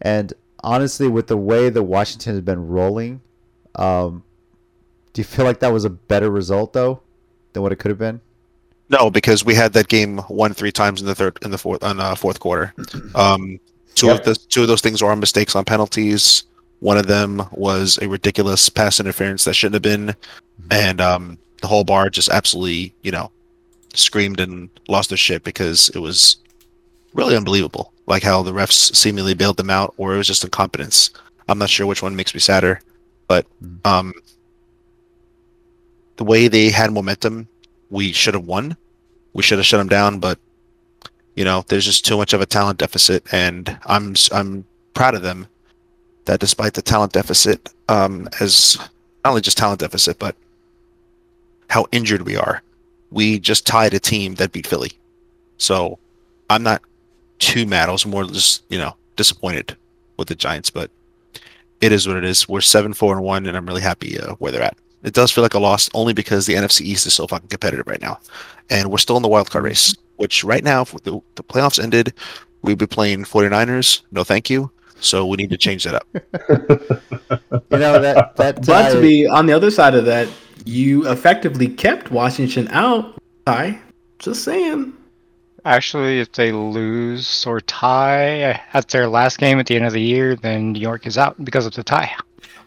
and honestly, with the way that Washington has been rolling, um, do you feel like that was a better result though than what it could have been? No, because we had that game won three times in the third in the fourth on uh, fourth quarter. *clears throat* Um, two Yep. of the two of those things were mistakes on penalties. One of them was a ridiculous pass interference that shouldn't have been, and um, the whole bar just absolutely you know screamed and lost their shit because it was really unbelievable. Like how the refs seemingly bailed them out, or it was just incompetence. I'm not sure which one makes me sadder, but Mhm. um, the way they had momentum, we should have won. We should have shut them down, but you know, there's just too much of a talent deficit, and I'm I'm proud of them that despite the talent deficit, um, as not only just talent deficit, but how injured we are, we just tied a team that beat Philly. So I'm not too mad. I was more just you know disappointed with the Giants, but it is what it is. We're seven four and one, and I'm really happy uh, where they're at. It does feel like a loss only because the NFC East is so fucking competitive right now, and we're still in the wild card race. Which right now, if the, the playoffs ended, we'd be playing 49ers. No, thank you. So we need to change that up. *laughs* You know that that But to be on the other side of that, you effectively kept Washington out. Ty, just saying. Actually, if they lose or tie at their last game at the end of the year, then New York is out because of the tie.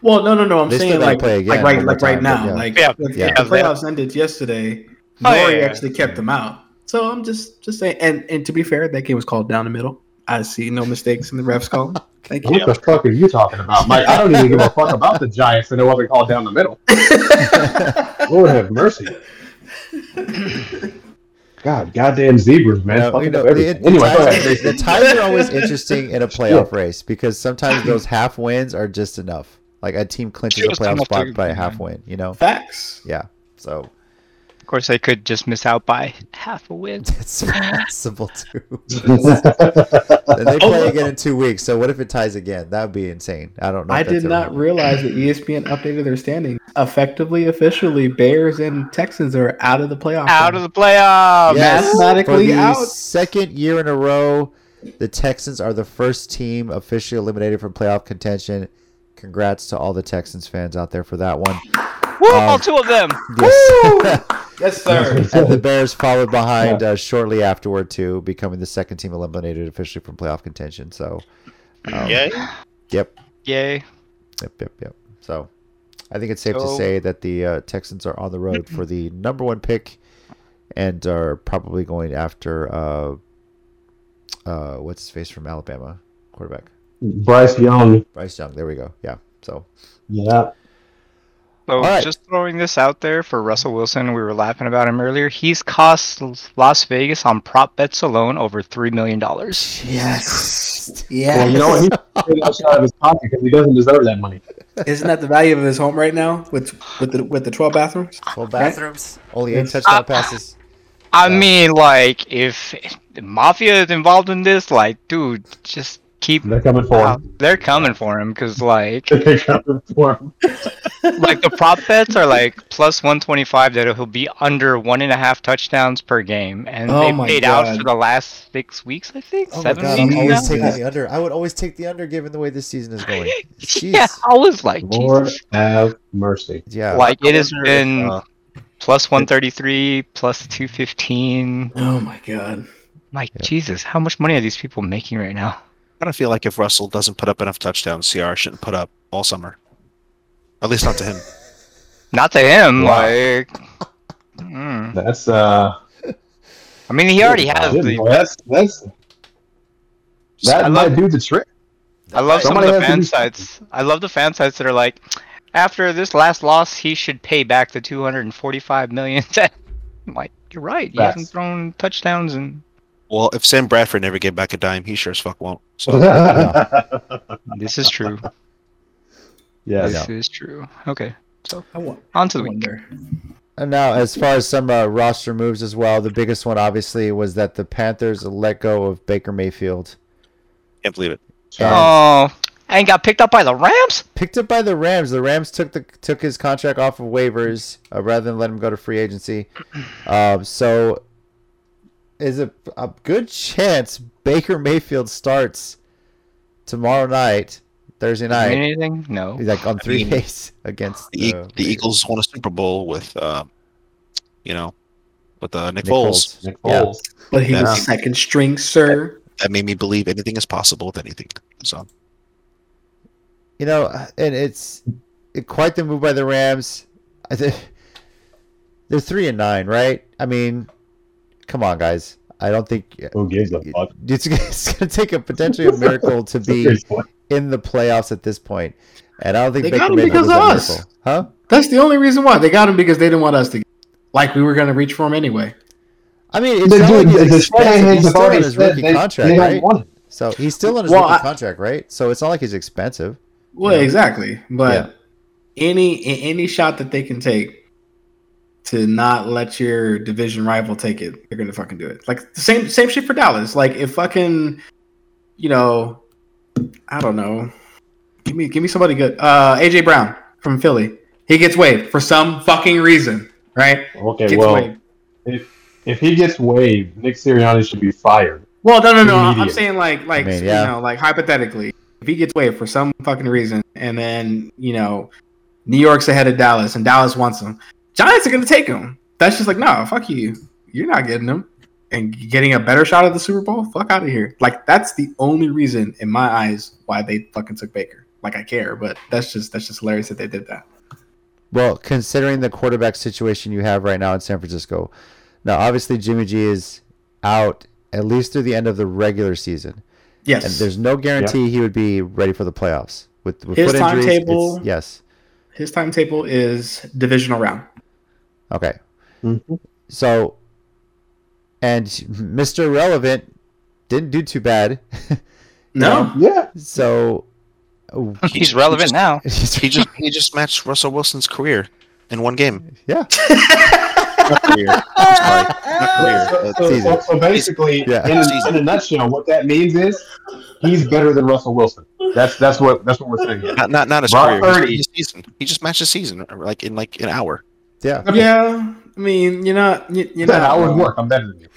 Well, no, no, no. I'm They saying gotta like, play again like right, one more like right time, now, yeah. like Yeah, if, yeah. if the playoffs ended yesterday. Oh, Nori yeah, yeah. actually kept them out. So I'm just, just saying. And and to be fair, that game was called down the middle. I see no mistakes in the refs call. *laughs* Thank you. What the fuck are you talking about, Mike? I don't even give a fuck about the Giants, and it wasn't called down the middle. *laughs* Lord have mercy. *laughs* God, goddamn zebras, man. No, you know, the, the anyway, ties, ahead. the ties are always interesting in a *laughs* playoff race because sometimes those half wins are just enough. Like a team clinches a playoff spot by a half win, you know? Facts. Yeah. So Of course, I could just miss out by half a win. *laughs* it's *laughs* possible too. *laughs* and they play again in two weeks. So what if it ties again? That would be insane. I don't know. I did not realize that ESPN updated their standings. Effectively, officially, Bears and Texans are out of the playoff. Out of the playoffs. Yes, mathematically for the out. second year in a row, the Texans are the first team officially eliminated from playoff contention. Congrats to all the Texans fans out there for that one. Woo, Um, all two of them. Yes. *laughs* Yes, sir. and the Bears followed behind uh, shortly afterward too, becoming the second team eliminated officially from playoff contention. So, um, Yeah. yep, Yay. yep, yep, yep. So, I think it's safe to say that the uh, Texans are on the road for the number one pick, and are probably going after uh, uh, what's his face from Alabama, quarterback Bryce Young. Bryce Young. There we go. Yeah. So, Yeah. So right. just throwing this out there for Russell Wilson, we were laughing about him earlier. He's cost Las Vegas on prop bets alone over three million dollars. Yes. Well, Yeah. you know what? He's taking out of his pocket because he doesn't deserve that money. Isn't that the value of his home right now with with the with the twelve bathrooms? full bathrooms, only eight touchdown Uh, passes. I Yeah. mean, like if the mafia is involved in this, like, dude, just keep. They're coming for Wow, him. they're coming for him because, like, *laughs* They're coming for him. *laughs* like the prop bets are like plus 125 that he'll be under one and a half touchdowns per game, and Oh they my paid out for the last six weeks, I think. Oh my god, weeks I'm always now? taking Yeah. the under. I would always take the under given the way this season is going. *laughs* Jeez. Yeah, I was like, Lord Jesus. have mercy. Yeah. like it I has wonder been uh, plus 133, plus 215. Oh my god. Like Yeah. Jesus, how much money are these people making right now? I don't feel like if Russell doesn't put up enough touchdowns, CR shouldn't put up all summer. At least not to him. *laughs* Not to him, Wow. like. *laughs* mm. That's uh. I mean, he already has the. boy, That's that's that I might love- do the trick. I love some of the has to fan do sites. I love the fan sites that are like, after this last loss, he should pay back the 245 million. *laughs* I'm like, you're right. He Facts. hasn't thrown touchdowns and Well, if Sam Bradford never gave back a dime, he sure as fuck won't. So *laughs* this is true. Yeah, This is true. Okay, I want. on to the week. wonder. And now, as far as some uh, roster moves as well, the biggest one obviously was that the Panthers let go of Baker Mayfield, can't believe it. Oh, and got picked up by the Rams. picked up by the Rams. The Rams took the took his contract off of waivers uh, rather than let him go to free agency. *clears throat* Um, so, is a a good chance Baker Mayfield starts tomorrow night, Thursday Mean night, anything? No. like on three mean, days *laughs* against The, the, the Eagles won a Super Bowl with, uh, you know, with uh, Nick, Nick Foles. Foles. Nick Yeah. Foles. But he Yeah. was second string, sir. That made me believe anything is possible with anything. So You know, and it's quite the move by the Rams. I think *laughs* they're three and nine, right? I mean, come on, guys. I don't think Who gives a fuck? *laughs* it's, it's going to take a potentially a *laughs* miracle to be in the playoffs at this point. point, and I don't think They Baker got him Mayfield because of us. miracle. huh? That's the only reason why they got him because they didn't want us to. Like we were going to reach for him anyway. I mean, it's The not dude, like he's the expensive. He's still on his rookie they, contract, they right? So he's still on his Well, rookie I- contract, right? So it's not like he's expensive. Well, Yeah. exactly. But Yeah. any any shot that they can take to not let your division rival take it, they're gonna fucking do it. Like the same same shit for Dallas. Like if fucking, you know, I don't know. Give me give me somebody good. Uh, AJ Brown from Philly. He gets waived for some fucking reason, right? Okay, Gets well, waived. if if he gets waived, Nick Sirianni should be fired. Well, no, no, no. I'm saying like, like I mean, yeah. you know, like hypothetically, if he gets waived for some fucking reason, and then you know, New York's ahead of Dallas, and Dallas wants him, Giants are gonna take him. That's just like, no, fuck you. You're not getting him, and getting a better shot at the Super Bowl. Fuck out of here. Like that's the only reason in my eyes why they fucking took Baker. Like I care, but that's just that's just hilarious that they did that. Well, considering the quarterback situation you have right now in San Francisco, now obviously Jimmy G is out at least through the end of the regular season, Yes. and there's no guarantee he would be ready for the playoffs with, with His foot injuries. timetable- yes. His timetable is divisional round. Okay. Mhm. So and Mr. Relevant didn't do too bad. *laughs* No, Yeah. so He's relevant *laughs* now. He just *laughs* he just matched Russell Wilson's career in one game. yeah, Not career. I'm sorry. Not career. So, so, so, so basically, Yeah. in, a, in a nutshell, what that means is he's better than Russell Wilson. That's that's what that's what we're saying. here. Not not not his Brock career. Purdy. His, his season. He just matched his season like in like an hour. Yeah. yeah. I mean, you're not. You, you're That not hours wrong. work. I'm better than you.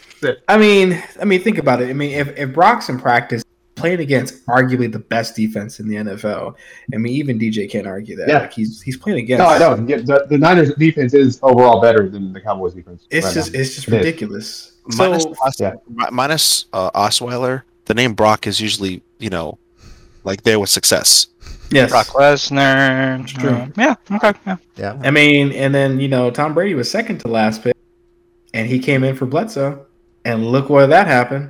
I mean, I mean, think about it. I mean, if, if Brock's in practice playing against arguably the best defense in the NFL, I mean, even DJ can't argue that. Yeah. Like he's he's playing against. No, I don't. Yeah, The, the Niners defense is overall better than the Cowboys defense. It's right just now. it's just It is. ridiculous. Minus So Os- Yeah. minus uh, Osweiler, the name Brock is usually you know like there with success. Yes, Brock Lesnar. true. uh, yeah. Okay. Yeah. Yeah. I mean, and then you know Tom Brady was second to last pick, and he came in for Bledsoe, and look where that happened.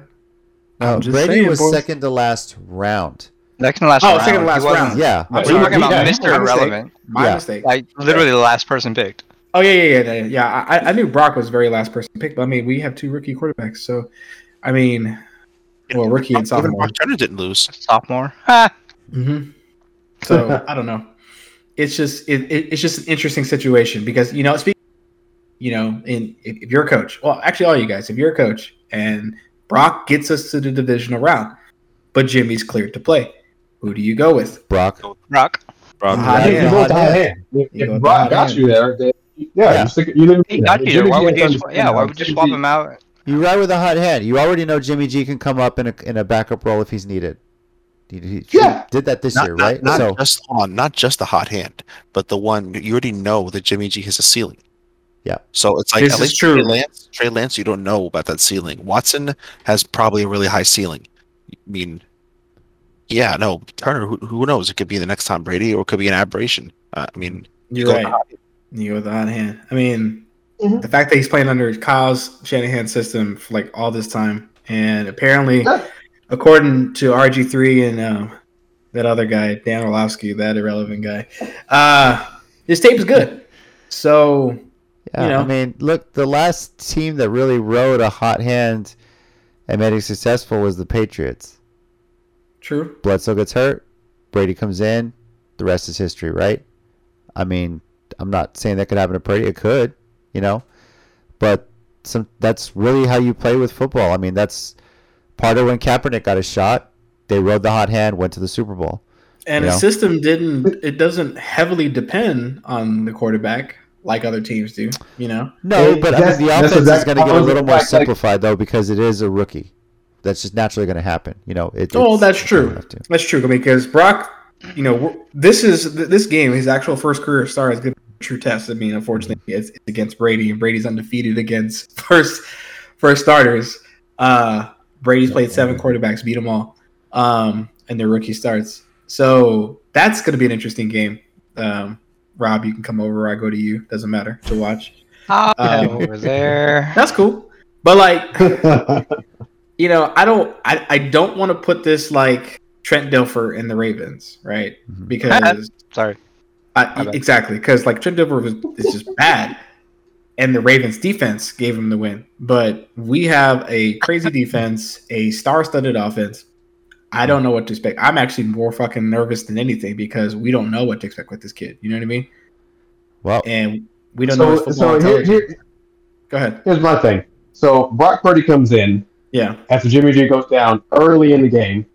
No, just Brady saying, was boys. second to last round. Second to last Oh, round. second to last round. Yeah. My- We're talking about yeah, my Mr. mistake. Irrelevant. My Yeah. mistake. Like literally the last person picked. Oh yeah, yeah, yeah, yeah. yeah. I, I knew Brock was the very last person picked, but I mean, we have two rookie quarterbacks, so I mean, well, rookie and Even sophomore. Brock Turner didn't lose. Sophomore. Ha! *laughs* So *laughs* I don't know. It's just it, it, it's just an interesting situation because you know, speak, you know, in if, if you're a coach, well, actually, all you guys, if you're a coach and Brock gets us to the divisional round, but Jimmy's cleared to play, who do you go with? Brock. Rock. Brock. Hot I think hand, you go with hot hand. hand. If, if Brock got hand. you there, then, yeah, Yeah. you stick, you live He got you there. Why would you? Yeah. Why would you swap him out? You ride with a hot hand. You already know Jimmy G can come up in a in a backup role if he's needed. He, he Yeah. did that this Not, year, not- right? not so just on, not just the hot hand, but the one you already know that Jimmy G has a ceiling. Yeah. So it's like This at least true. Trey Lance, Trey Lance, you don't know about that ceiling. Watson has probably a really high ceiling. I mean, yeah, no, Turner. Who, who knows? It could be the next Tom Brady, or it could be an aberration. Uh, I mean, You're right. the hot- You go with the hot hand. I mean, Mhm. the fact that he's playing under Kyle's Shanahan system for like all this time, and apparently, Yeah. According to RG3 and um, that other guy, Dan Orlovsky, that irrelevant guy, uh, his tape is good. So yeah, you know. I mean, look, the last team that really rode a hot hand and made it successful was the Patriots. true. Bledsoe gets hurt, Brady comes in, the rest is history, right? I mean, I'm not saying that could happen to Brady. It could, you know, but some that's really how you play with football. I mean, that's part of when Kaepernick got a shot. They rode the hot hand, went to the Super Bowl. And You the know? system didn't. It doesn't heavily depend on the quarterback like other teams do. You know. No, It- but I that's- mean, the that's offense is going to get a little more like- like- simplified though because it is a rookie. That's just naturally going to happen. You know. It, Oh, that's true. gonna have to. That's true. I mean, because Brock, you know, this is this game. His actual first career start is going to be a true test. I mean, unfortunately, it's, it's against Brady, and Brady's undefeated against *laughs* first first starters. Uh, Brady's played seven quarterbacks, beat them all, um, and their rookie starts. So that's going to be an interesting game. Um, Rob, you can come over. I go to you. Doesn't matter to watch. Um, over there. *laughs* That's cool. But like, *laughs* you know, I don't, I, I don't want to put this like Trent Dilfer in the Ravens, right? Mhm. Because *laughs* Sorry. I, My exactly, because like Trent Dilfer was is just bad, and the Ravens defense gave him the win. But we have a crazy defense, a star-studded offense. I don't know what to expect. I'm actually more fucking nervous than anything because we don't know what to expect with this kid. You know what I mean? Well, And we don't know his so, football so here, intelligence. here, Go ahead. here's my thing. So Brock Purdy comes in Yeah. after Jimmy G goes down early in the game,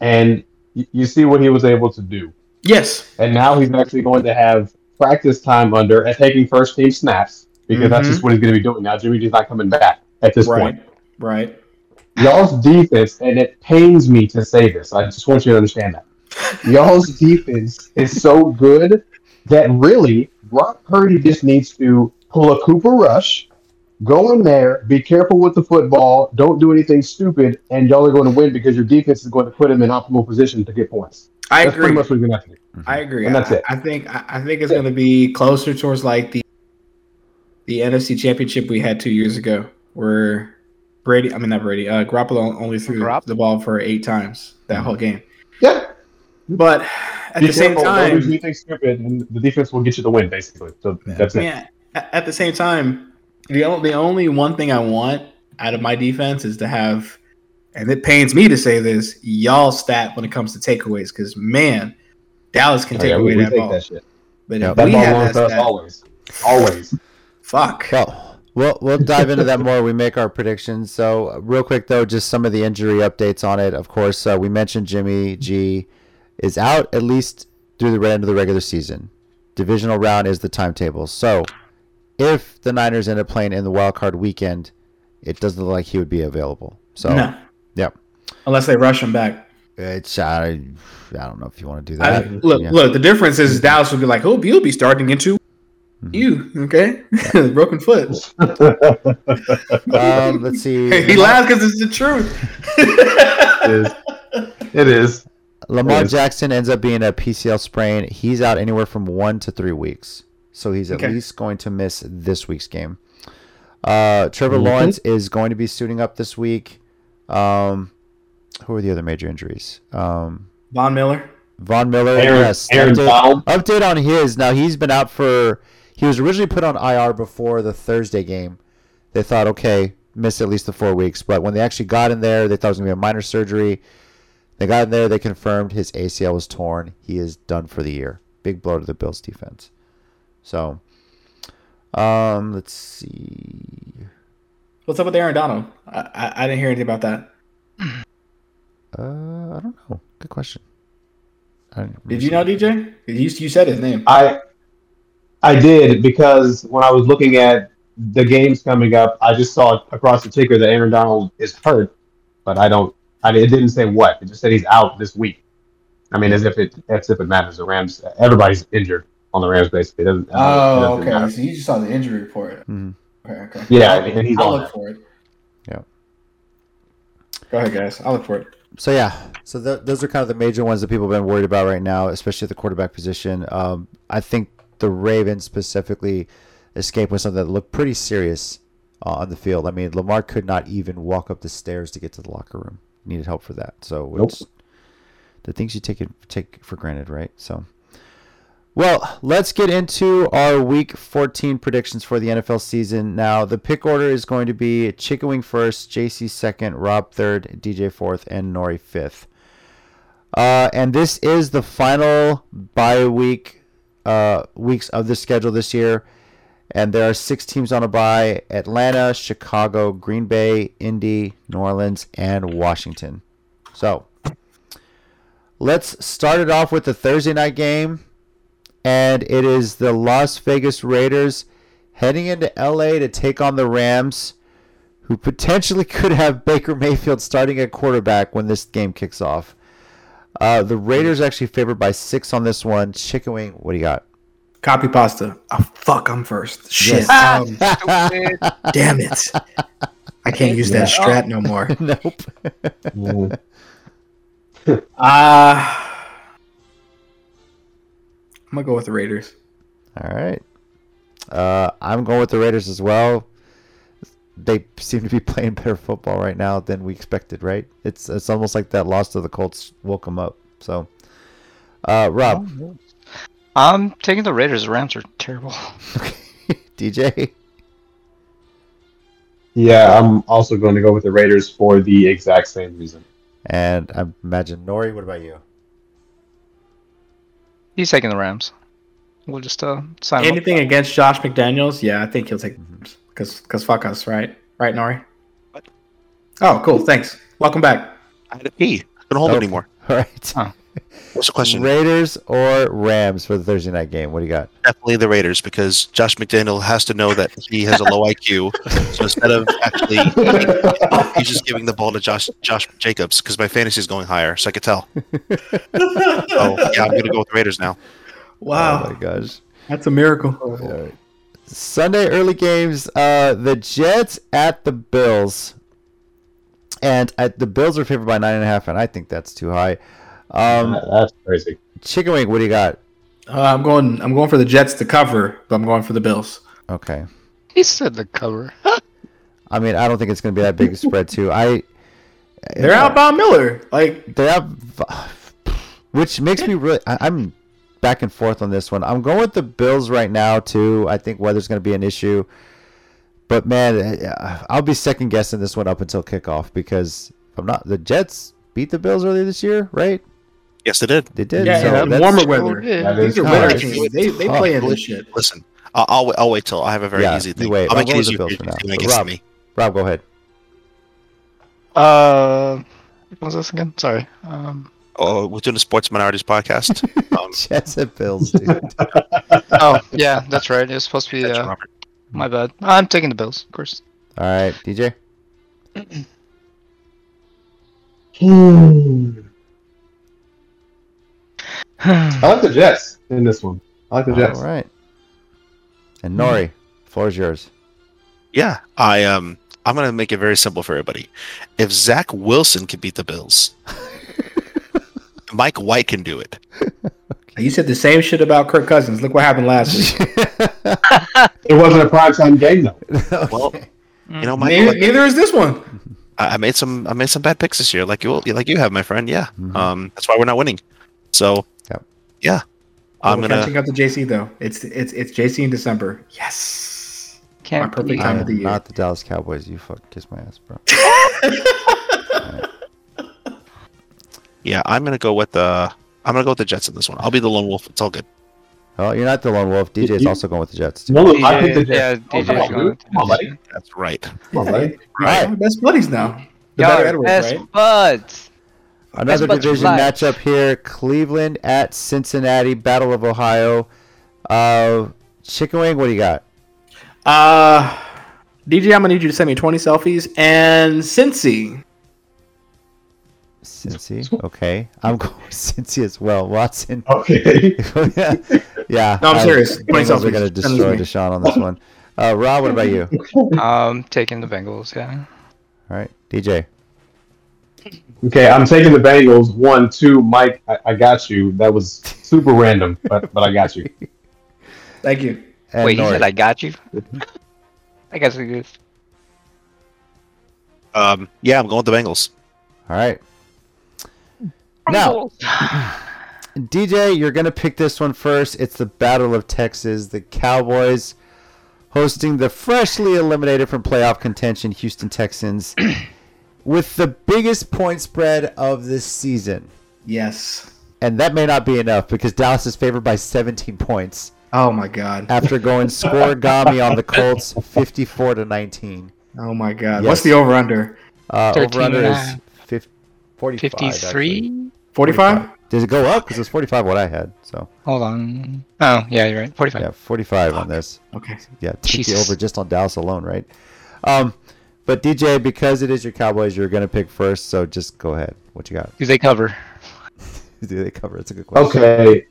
and y- you see what he was able to do. Yes. And now he's actually going to have practice time under and taking first team snaps because that's Mhm. just what he's going to be doing. Now Jimmy G's not coming back at this Right. point. Right. Y'all's defense, and it pains me to say this. I just want you to understand that. Y'all's *laughs* defense is so good that really Brock Purdy just needs to pull a Cooper Rush, go in there, be careful with the football, don't do anything stupid, and y'all are going to win because your defense is going to put him in optimal position to get points. I That's agree. pretty much what you're to have to do. I agree. And that's I, it. I think I, I think it's going to be closer towards like the the NFC Championship we had two years ago, where Brady, I mean not Brady, uh, Garoppolo only threw Garopp- the ball for eight times that whole game. Yeah. But at Be the same careful, Don't do time, anything stupid, and the defense will get you the win, basically. So Yeah. that's it. yeah, at at the same time, the only, the only one thing I want out of my defense is to have, and it pains me to say this, y'all stat when it comes to takeaways because man, Dallas can Oh, take yeah, away we, we that take ball. that shit. But Yep. if That we ball had that stat, always. Always. Fuck. Well, we'll we'll dive into that more. We make our predictions. So, real quick though, just some of the injury updates on it. Of course, uh, we mentioned Jimmy G is out at least through the end of the regular season. Divisional round is the timetable. So, if the Niners end up playing in the wild card weekend, it doesn't look like he would be available. So, no, yep. unless they rush him back. It's I, I don't know if you want to do I, that. look, Yeah. look. The difference is Dallas will be like, "Oh, you'll be starting into Mm-hmm. you." Okay, *laughs* broken foot. *laughs* Um, let's see. he laughs because it's the truth. It is. It is. Lamar Yes. Jackson ends up being a PCL sprain. He's out anywhere from one to three weeks, so he's at Okay. least going to miss this week's game. Uh, Trevor Mhm. Lawrence is going to be suiting up this week. Um, who are the other major injuries? Um, Von Miller. Von Miller. Aaron, yes. Aaron update, Donald. update on his. Now he's been out for. He was originally put on IR before the Thursday game. They thought, okay, miss at least the four weeks. But when they actually got in there, they thought it was gonna be a minor surgery. They got in there. They confirmed his ACL was torn. He is done for the year. Big blow to the Bills defense. So, um, let's see. What's up with Aaron Donald? I, I, I didn't hear anything about that. Uh, I don't know. Good question. I didn't Did you know, DJ? You, you said his name. I I did because when I was looking at the games coming up, I just saw across the ticker that Aaron Donald is hurt, but I don't. I it didn't say what. It just said he's out this week. I mean, as if it as if it matters. The Rams, everybody's injured on the Rams. Basically, it doesn't. it Oh, doesn't okay. matter. So you just saw the injury report. Mhm. Okay, okay. Yeah, I'll, and he's I'll on look that. for it. Yeah. Go ahead, guys. I'll look for it. So yeah, so th- those are kind of the major ones that people have been worried about right now, especially at the quarterback position. Um, I think the Ravens specifically escaped with something that looked pretty serious uh, on the field. I mean, Lamar could not even walk up the stairs to get to the locker room. Needed help for that. So Nope. it's the things you take it, take for granted, right? So. Well, let's get into our week 14 predictions for the NFL season. Now, the pick order is going to be Chicken Wing first, JC second, Rob third, DJ fourth, and Nori fifth. Uh, and this is the final bye week uh, weeks of the schedule this year. And there are six teams on a bye Atlanta, Chicago, Green Bay, Indy, New Orleans, and Washington. So let's start it off with the Thursday night game and it is the Las Vegas Raiders heading into LA to take on the Rams, who potentially *laughs* could have Baker Mayfield starting at quarterback when this game kicks off. Uh, the Raiders actually favored by six on this one. Chicken Wing, what do you got? Copy pasta. Oh fuck! I'm first. Shit. Yes. Um, damn it! I can't use that strat no more. *laughs* nope. *laughs* Uh I'm gonna go with the Raiders. All right. Uh, I'm going with the Raiders as well. They seem to be *laughs* playing better football right now than we expected, right? It's it's almost like that loss to the Colts woke them up. So, uh, Rob, I'm taking the Raiders. The Rams are terrible. *laughs* *laughs* DJ, Yeah, I'm also going to go with the Raiders for the exact same reason. and I imagine Nori. What about you? He's taking the Rams. We'll just uh, sign him up. Anything against Josh McDaniels? Yeah, I think he'll take because because fuck us, right? Right, Nori? What? Oh, cool. Thanks. Welcome back. I had to pee. Couldn't hold Oh. it anymore. All *laughs* right. Huh. What's the question? Raiders or Rams for the Thursday night game? What do you got? Definitely the Raiders because Josh McDaniel has to know that he has a low IQ. *laughs* So instead of actually, *laughs* he's just giving the ball to Josh Josh Jacobs because my fantasy is going higher, so I could tell. Oh yeah, I'm gonna go with the Raiders now. Wow, Oh my gosh. that's a miracle. All right. Sunday early games. Uh, the Jets at the Bills, and at, the Bills are favored by nine and a half, and I think that's too high. Um, That- That's crazy. Chicken Wing, what do you got? Uh, I'm going. I'm going for the Jets to cover, but I'm going for the Bills. Okay. He said the cover. *laughs* I mean, I don't think it's going to be that big a spread, too. I They're out Von Miller. Like They have, *sighs* which makes me really. I, I'm back and forth on this one. I'm going with the Bills right now too. I think weather's going to be an issue, But man, uh, I'll be second guessing this one up until kickoff because if I'm not the Jets beat the Bills earlier this year, right? Yes, they did. They did. Yeah, so in that's- warmer weather. did. These are tough. winter teams. They they play in this shit. Listen, I'll, I'll, I'll wait till I have a very Yeah, easy you thing. wait. I'll I'll make it go the Bills for for now. to But make it Rob- me. Rob, go ahead. Uh, what was this again? Sorry. Um, Oh, we're doing a sports minorities podcast. *laughs* Um, Jets and Bills, dude. *laughs* oh, yeah, that's right. It was supposed to be. Uh, my bad. I'm taking the Bills, of course. All right, DJ. Hmm. I like the Jets in this one. I like the Jets. All right. And Nori, floor is yours. Yeah, I um, I'm gonna make it very simple for everybody. If Zach Wilson can beat the Bills, *laughs* Mike White can do it. *laughs* You said the same shit about Kirk Cousins. Look what happened last week. *laughs* It wasn't a primetime game though. *laughs* Well, you know, Mike, neither, White- neither is this one. I I made some I made some bad picks this year, like you like you have, my friend. Yeah, Mhm. um, that's why we're not winning. So, Yep. yeah, I'm gonna. catching up to JC though. It's it's it's JC in December. Yes. Can't My perfect time of the year. not the Dallas Cowboys. You fuck kiss my ass, bro. Yeah, I'm gonna go with the. I'm gonna go with the Jets in this one. I'll be the lone wolf. It's all good. Oh, you're not the lone wolf. DJ is You- also going with the Jets. Too. No, I picked the DJ, yeah, Jets. Oh, come on, going with Come on, buddy. That's right. Come on, buddy. *laughs* right. We're best buddies now. The Y'all are Edwards, best right? buds. Another Best buds for division life. matchup here: Cleveland at Cincinnati, Battle of Ohio. Uh, Chicken Wing, what do you got? Uh, DJ, I'm gonna need you to send me 20 selfies and Cincy. Cincy. Okay, I'm going with Cincy as well. Watson. Okay. *laughs* yeah. No, I'm I- serious. Bengals are going to Send them to destroy me. Deshaun on this one. Uh, Rob, what about you? *laughs* Um, taking the Bengals. Yeah. All right, DJ. Okay, I'm taking the Bengals. One, two, Mike. I, I got you. That was super random, but but I got you. *laughs* Thank you. And Wait, he Nori. said I got you. I guess we good. Um, yeah, I'm going with the Bengals. All right. Now, *sighs* DJ, you're going to pick this one first. It's the Battle of Texas. The Cowboys hosting the freshly eliminated from playoff contention Houston Texans *clears throat* with the biggest point spread of this season. Yes. And that may not be enough because Dallas is favored by 17 points Oh my god. after going *laughs* scorigami on the Colts 54 to 19. Oh my god. Yes. What's the over under? Uh, over under is half. 50, 45. actually. 53? 45? Does it go up? Because it's 45 what I had. So, Hold on. Oh, yeah, you're right. 45. yeah, 45 on this. Okay. Yeah, take the Jesus. over just on Dallas alone, right? Um, but DJ, because it is your Cowboys, you're gonna pick first. So just go ahead. What you got? Do they cover? *laughs* Do they cover? It's a good question. Okay.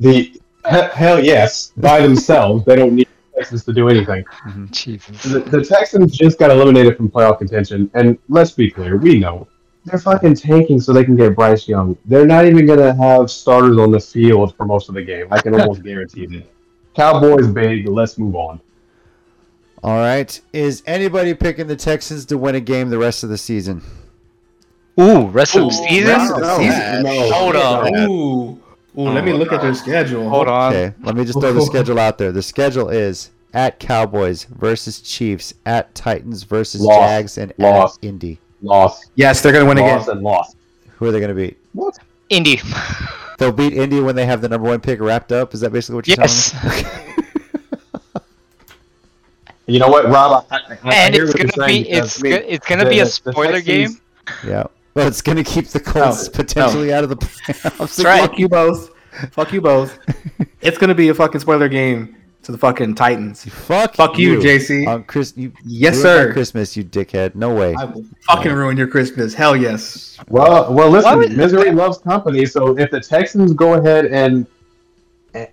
the he- hell yes, by themselves, they don't need Texans to do anything. Jesus. The, the Texans just got eliminated from playoff contention, and let's be clear, we know they're fucking tanking so they can get Bryce Young. They're not even gonna have starters on the field for most of the game. I can almost *laughs* guarantee it. Cowboys big. Let's move on. All right. Is anybody picking the Texans to win a game the rest of the season? Ooh, rest of the season? rest of the season? No. Hold on. Ooh. Ooh, let me look at their schedule. Hold on. Okay. Let me just throw the schedule out there. The schedule is at Cowboys versus Chiefs, at Titans versus Loss. Jags, and Loss. at Indy. Loss. Yes, they're gonna win Loss again. and loss. Who are they gonna beat? What? Indy. *laughs* They'll beat Indy when they have the number one pick wrapped up. Is that basically what you're Yes. telling me? *laughs* You know what, Rob? I, I, I and hear it's gonna be it's go- it's gonna the- be a the- the spoiler game. Yeah. but it's going to keep the Colts No, potentially out of the *laughs* playoffs. That's right. Fuck you both. Fuck you both. it's gonna be a fucking spoiler game to the fucking Titans. Fuck, Fuck you, JC. On Chris, you Yes, sir. Christmas, you dickhead. No way. I will fucking ruin your Christmas. Hell yes. Well, well, listen. would- Misery loves company. So if the Texans go ahead and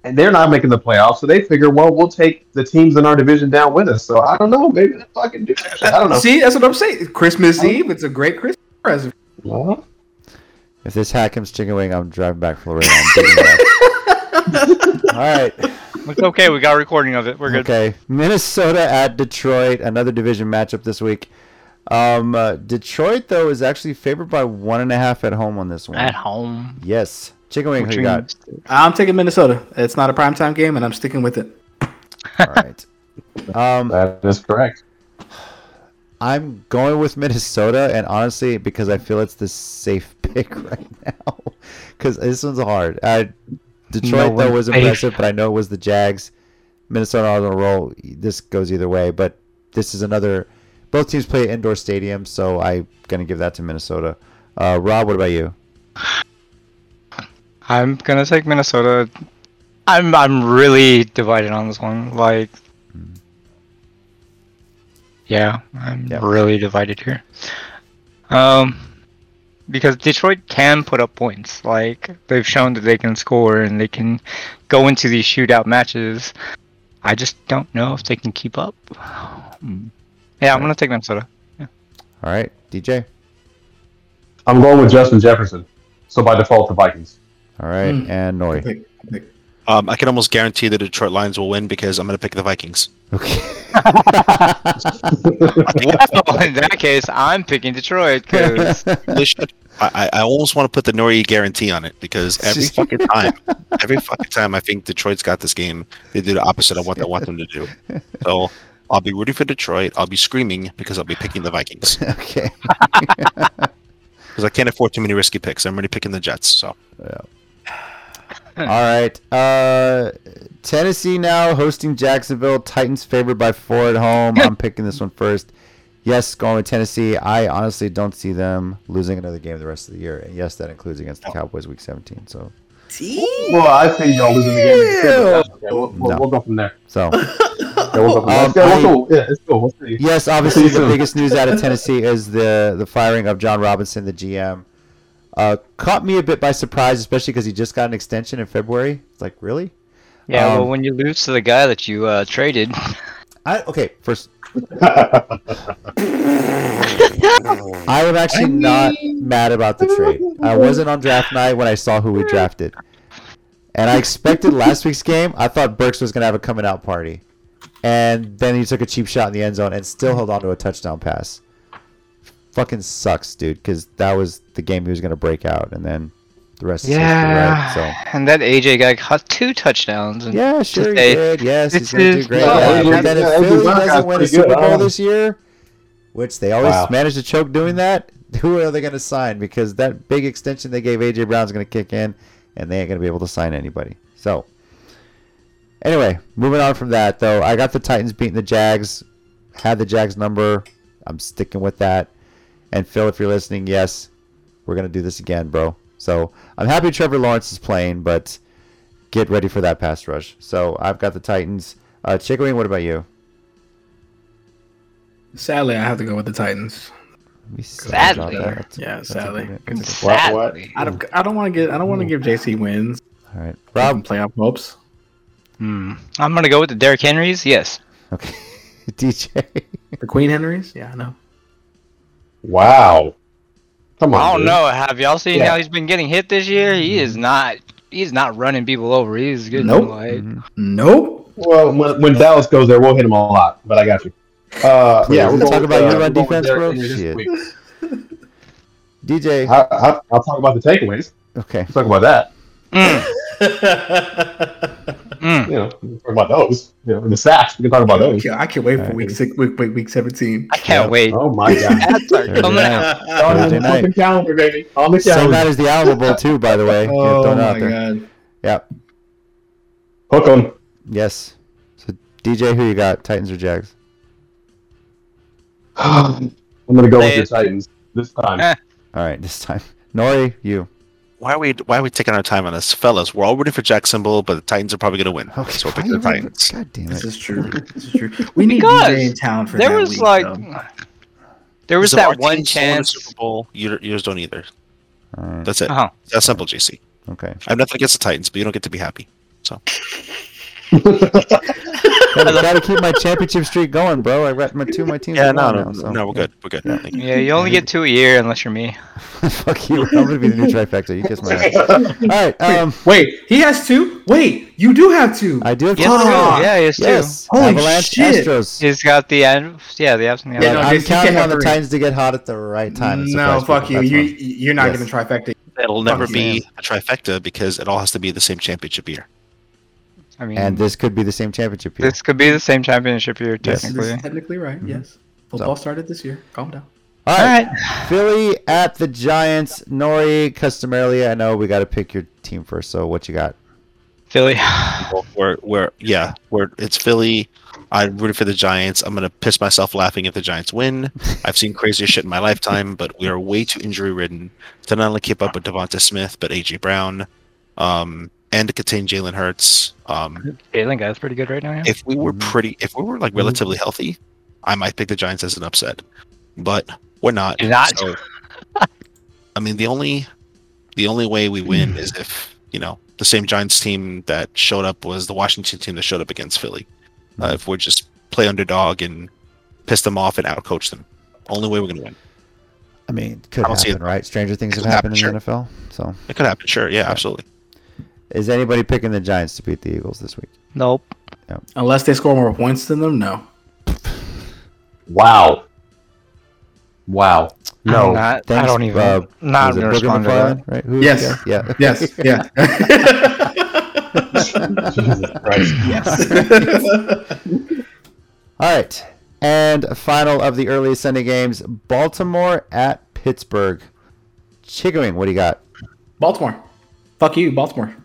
and they're not making the playoffs, so they figure, well, we'll take the teams in our division down with us. So I don't know. Maybe they fucking do that. I don't know. See, that's what I'm saying. Christmas Eve. It's a great Christmas present. Well, If this Hackham's chicken wing, I'm driving back from Laredo. I'm digging. *laughs* All right. It's okay. We got a recording of it. We're good. Okay. Minnesota at Detroit, another division matchup this week. Um, uh, Detroit though is actually favored by one and a half at home on this one. At home. Yes. Chicken wing, who you got? I'm taking Minnesota. It's not a primetime game, and I'm sticking with it. All right. *laughs* Um, That is correct. I'm going with Minnesota, and honestly, because I feel it's the safe *laughs* pick right now. Because this one's hard. Uh, Detroit No though was safe. impressive, but I know it was the Jags. Minnesota on a roll. This goes either way, but this is another. Both teams play at indoor stadiums, so I'm gonna give that to Minnesota. Uh, Rob, what about you? I'm gonna take Minnesota. I'm I'm really divided on this one. Like, yeah, I'm Yeah. really divided here. Um, because Detroit can put up points. Like they've shown that they can score and they can go into these shootout matches. I just don't know if they can keep up. *sighs* Yeah, I'm gonna take Minnesota. Yeah. All right, DJ. I'm going with Justin Jefferson. So by default, the Vikings. All right, Hmm. and Nori. Pick, pick. Um, I can almost guarantee the Detroit Lions will win because I'm going to pick the Vikings. Okay. well, *laughs* in that case, I'm picking Detroit because *laughs* They should. I, I I almost want to put the Nori guarantee on it because every *laughs* fucking time, every fucking time I think Detroit's got this game, they do the opposite of what I want them to do. So I'll be rooting for Detroit. I'll be screaming because I'll be picking the Vikings okay. because I can't afford too many risky picks. I'm already picking the Jets. So *laughs* All right. Uh, Tennessee now hosting Jacksonville. Titans favored by four at home. I'm *laughs* picking this one first. Yes, going with Tennessee. I honestly don't see them losing another game the rest of the year. And yes, that includes against the Cowboys week 17. So, Well, I see y'all losing the game. in Okay, we'll, we'll, No. we'll go from there. so Yeah, we'll go from there. Um, yeah, I- we'll go. Yeah, it's cool. We'll see. yes, obviously the biggest news out of *laughs* Tennessee is the the firing of John Robinson, the GM. Uh, caught me a bit by surprise, especially because he just got an extension in February. It's like, really? yeah. Um, well, when you lose to the guy that you uh, traded, I okay. First, *laughs* I am actually not mad about the trade. I wasn't on draft night when I saw who we drafted. And I expected last week's game, I thought Burks was going to have a coming out party. And then he took a cheap shot in the end zone and still held on to a touchdown pass. Fucking sucks, dude, because that was the game he was going to break out. And then the rest is history, right? So. and that AJ guy caught two touchdowns. And Yeah, sure he did. Yes, he's this going to do *laughs* great. Yeah, Yeah, but then if Philly doesn't win a Super. Bowl Oh. this year, which they always Wow. manage to choke doing that, *laughs* who are they going to sign? Because that big extension they gave AJ Brown is going to kick in, and they ain't going to be able to sign anybody. So, anyway, moving on from that, though, I got the Titans beating the Jags. Had the Jags number. I'm sticking with that. And Phil, if you're listening, yes, we're going to do this again, bro. So I'm happy Trevor Lawrence is playing, but get ready for that pass rush. So I've got the Titans. Uh, Chickaway, what about you? Sadly, I have to go with the Titans. Sadly. Yeah, That's sadly. okay. That's What- sadly, what? I don't. I don't want to get. I don't want to give JC wins. All right, Rob Rob. playoff hopes. Hmm. I'm gonna go with the Derrick Henrys. Yes. Okay, *laughs* DJ. The Queen Henrys. Yeah, I know. Wow. Come on. I don't dude. know. Have y'all seen Yeah. how he's been getting hit this year? He is not. He's not running people over. He's good. Nope. Like, Mhm. Nope. Well, when, when Dallas goes there, we'll hit him a lot. But I got you. Uh, Please, yeah, we'll talk about with, your uh, run we'll go with defense, bro? Henry this Shit. week. DJ. I, I, I'll talk about the takeaways. Okay. Let's talk about that. mm, *laughs* mm. You know, we'll talk about those. You know, the sacks. We can talk about those. I can't wait for Alright. week six. Week, week, week seventeen. I can't Yeah. wait. Oh my god. Ads are Thursday coming night. out. on the fucking calendar, baby. On the Same calendar. night as the Alamo Bowl too, by the way. Yeah, Oh throw it out my there. god. Yep. Hook 'em. Yes. So DJ, who you got? Titans or Jags? *sighs* I'm gonna go with Say your it. Titans this time. All right, this time. Nori, you. Why are we why are we taking our time on this, fellas? We're all rooting for Jacksonville, but the Titans are probably going to win. Okay. So we're why picking the you Titans. God damn it! This it. is true. *laughs* This is true. We need Because DJ in town for There that was week, like, though. there was Because if our that one teams don't win the chance. Super Bowl, your, yours don't either. All right. That's it. Oh, That's simple, JC. Okay. I have nothing against the Titans, but you don't get to be happy. Gotta, gotta keep my championship streak going, bro. I got my two of my teams. Yeah, no, no, now, so. no, we're good. We're good. Thank you. yeah. You only get two a year unless you're me. *laughs* Fuck you. I'm gonna be the new trifecta. You kiss my ass. *laughs* All right. Um, Wait, he has two. Wait, you do have two. I do have Yes, two. Oh, yeah, he has two. Yes. Holy Avalanche shit. Astros. He's got the end. Yeah, the Avs and the Yeah, no, I'm counting on the three. Titans to get hot at the right time. no, fuck people. you. That's you. You're not Yes. getting trifecta. It'll never Fuck be you. a trifecta because it all has to be the same championship year. I mean, and this could be the same championship year. this could be the same championship year Yes. Technically. is technically right. Yes. Football started this year. Calm down. All All right. right. Philly at the Giants. Nori, customarily, I know we got to pick your team first. So what you got? Philly. We're, we're yeah, we're it's Philly. I rooted for the Giants. I'm gonna piss myself laughing if the Giants win. *laughs* I've seen crazier shit in my lifetime, but we are way too injury ridden to not only keep up with Devonta Smith, but AJ Brown, um, and to contain Jalen Hurts. Um, Jalen guy's pretty good right now. Yeah. if we were Mhm. pretty, if we were like relatively healthy, I might pick the Giants as an upset, but we're not. You're not. So, *laughs* I mean, the only, the only way we win is if you know the same Giants team that showed up was the Washington team that showed up against Philly. Uh, if we just play underdog and piss them off and outcoach them, only way we're gonna win. I mean, could I don't see happen, it. right? Stranger things It have could happened in happen, the NFL. So, It could happen, sure. Yeah, absolutely. Is anybody picking the Giants to beat the Eagles this week? Nope. Unless they score more points than them, no. Wow. Wow. No. I'm not, I don't even. uh, not Was it gonna respond to that. Right? Who Yes. Yeah. Yes. *laughs* Yeah. Jesus Christ. yes. *laughs* All right. And final of the early Sunday games Baltimore at Pittsburgh. Chicken wing, what do you got? Baltimore. Fuck you, Baltimore.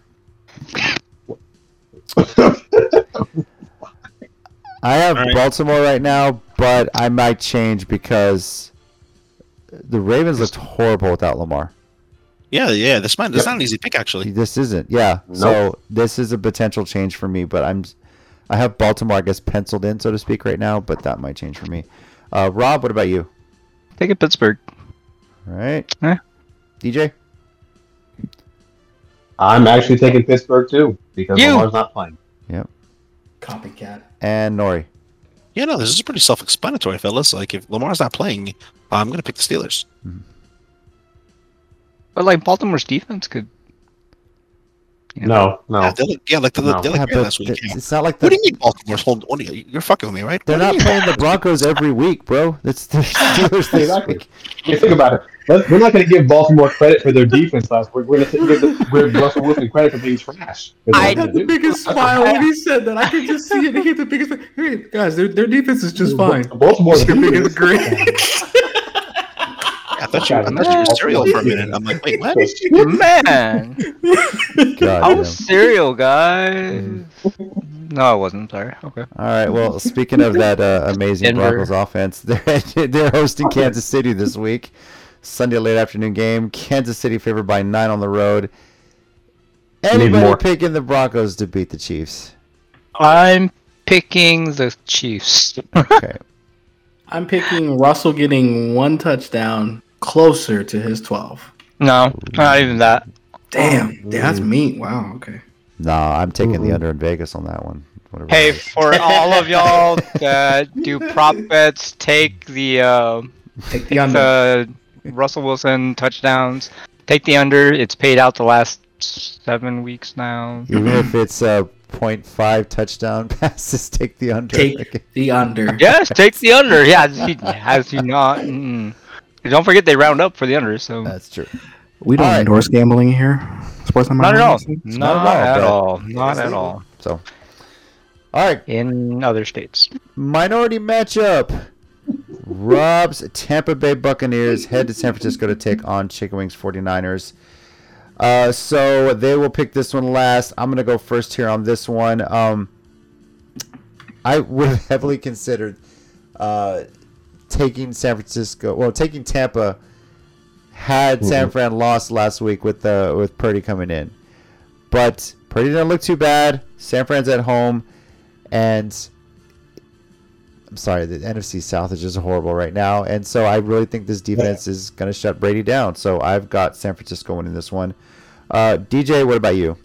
*laughs* I have All right. Baltimore right now, but I might change because the Ravens looked horrible without Lamar. Yeah, yeah. This might. This Yep. not an easy pick actually. This isn't. Yeah. So this is a potential change for me, but I'm I have Baltimore I guess penciled in so to speak right now, but that might change for me. Uh, Rob, what about you? Take it Pittsburgh. All right. Eh. DJ? I'm actually taking Pittsburgh too because You. Lamar's not playing. Yep. Copycat. And Nori. Yeah, no. This is pretty self-explanatory, fellas. Like if Lamar's not playing, I'm gonna pick the Steelers. Mm-hmm. But like Baltimore's defense could. You No, know, no. Yeah, they look, yeah, like they look, No. they Yeah, look great but last week. it's, yeah. it's not like What do you mean Baltimore's holding? What do you, you're fucking with me, right? they're What not playing the Broncos every week, bro. That's the *laughs* Steelers this Exactly. week. You think about it. Let's, we're not going to give Baltimore credit for their defense last week. We're going to give, the- give Russell Wilson credit for being trash. I had the do. biggest *laughs* smile when he said that. I could just see it. He had the biggest. Hey, guys, their, their defense is just fine. Baltimore's Their defense- biggest great. *laughs* I thought you, I thought you were cereal for a minute. I'm like, wait, what? Man, God, I damn. was cereal, guys. No, I wasn't. Sorry. Okay. All right. Well, speaking of that uh, amazing Denver. Broncos offense, *laughs* they're they're hosting Kansas City this week, Sunday late afternoon game. Kansas City favored by nine on the road. Anybody more. picking the Broncos to beat the Chiefs? I'm picking the Chiefs. Okay. I'm picking Russell getting one touchdown closer to his 12. no, not even that. Damn. Damn that's mean. Wow. Okay. Nah, I'm taking the Mhm. under in Vegas on that one. Whatever Hey, for all of y'all *laughs* that do prop bets, take the uh, Take the under. the Russell Wilson touchdowns. Take the under. It's paid out the last seven weeks now. even if it's a 0.5 touchdown *laughs* passes, take the under. Take the under. Yes, take the under. Yeah, has he, has he not? Mm. Don't forget they round up for the under. So That's true. We don't All right. endorse gambling here. Sports on not at all. Minds. Not, at at all, all. Not at all. So, all right. In other states. Minority matchup. Rob's Tampa Bay Buccaneers head to San Francisco to take on Chicken Wings 49ers. Uh, so they will pick this one last. I'm going to go first here on this one. Um, I would have *laughs* heavily considered uh, taking San Francisco, well, taking Tampa had San Fran lost last week with the with Purdy coming in. But Purdy didn't look too bad. San Fran's at home, and I'm sorry, the NFC South is just horrible right now, and so I really think this defense is going to shut Brady down. So I've got San Francisco winning this one. Uh, DJ, what about you?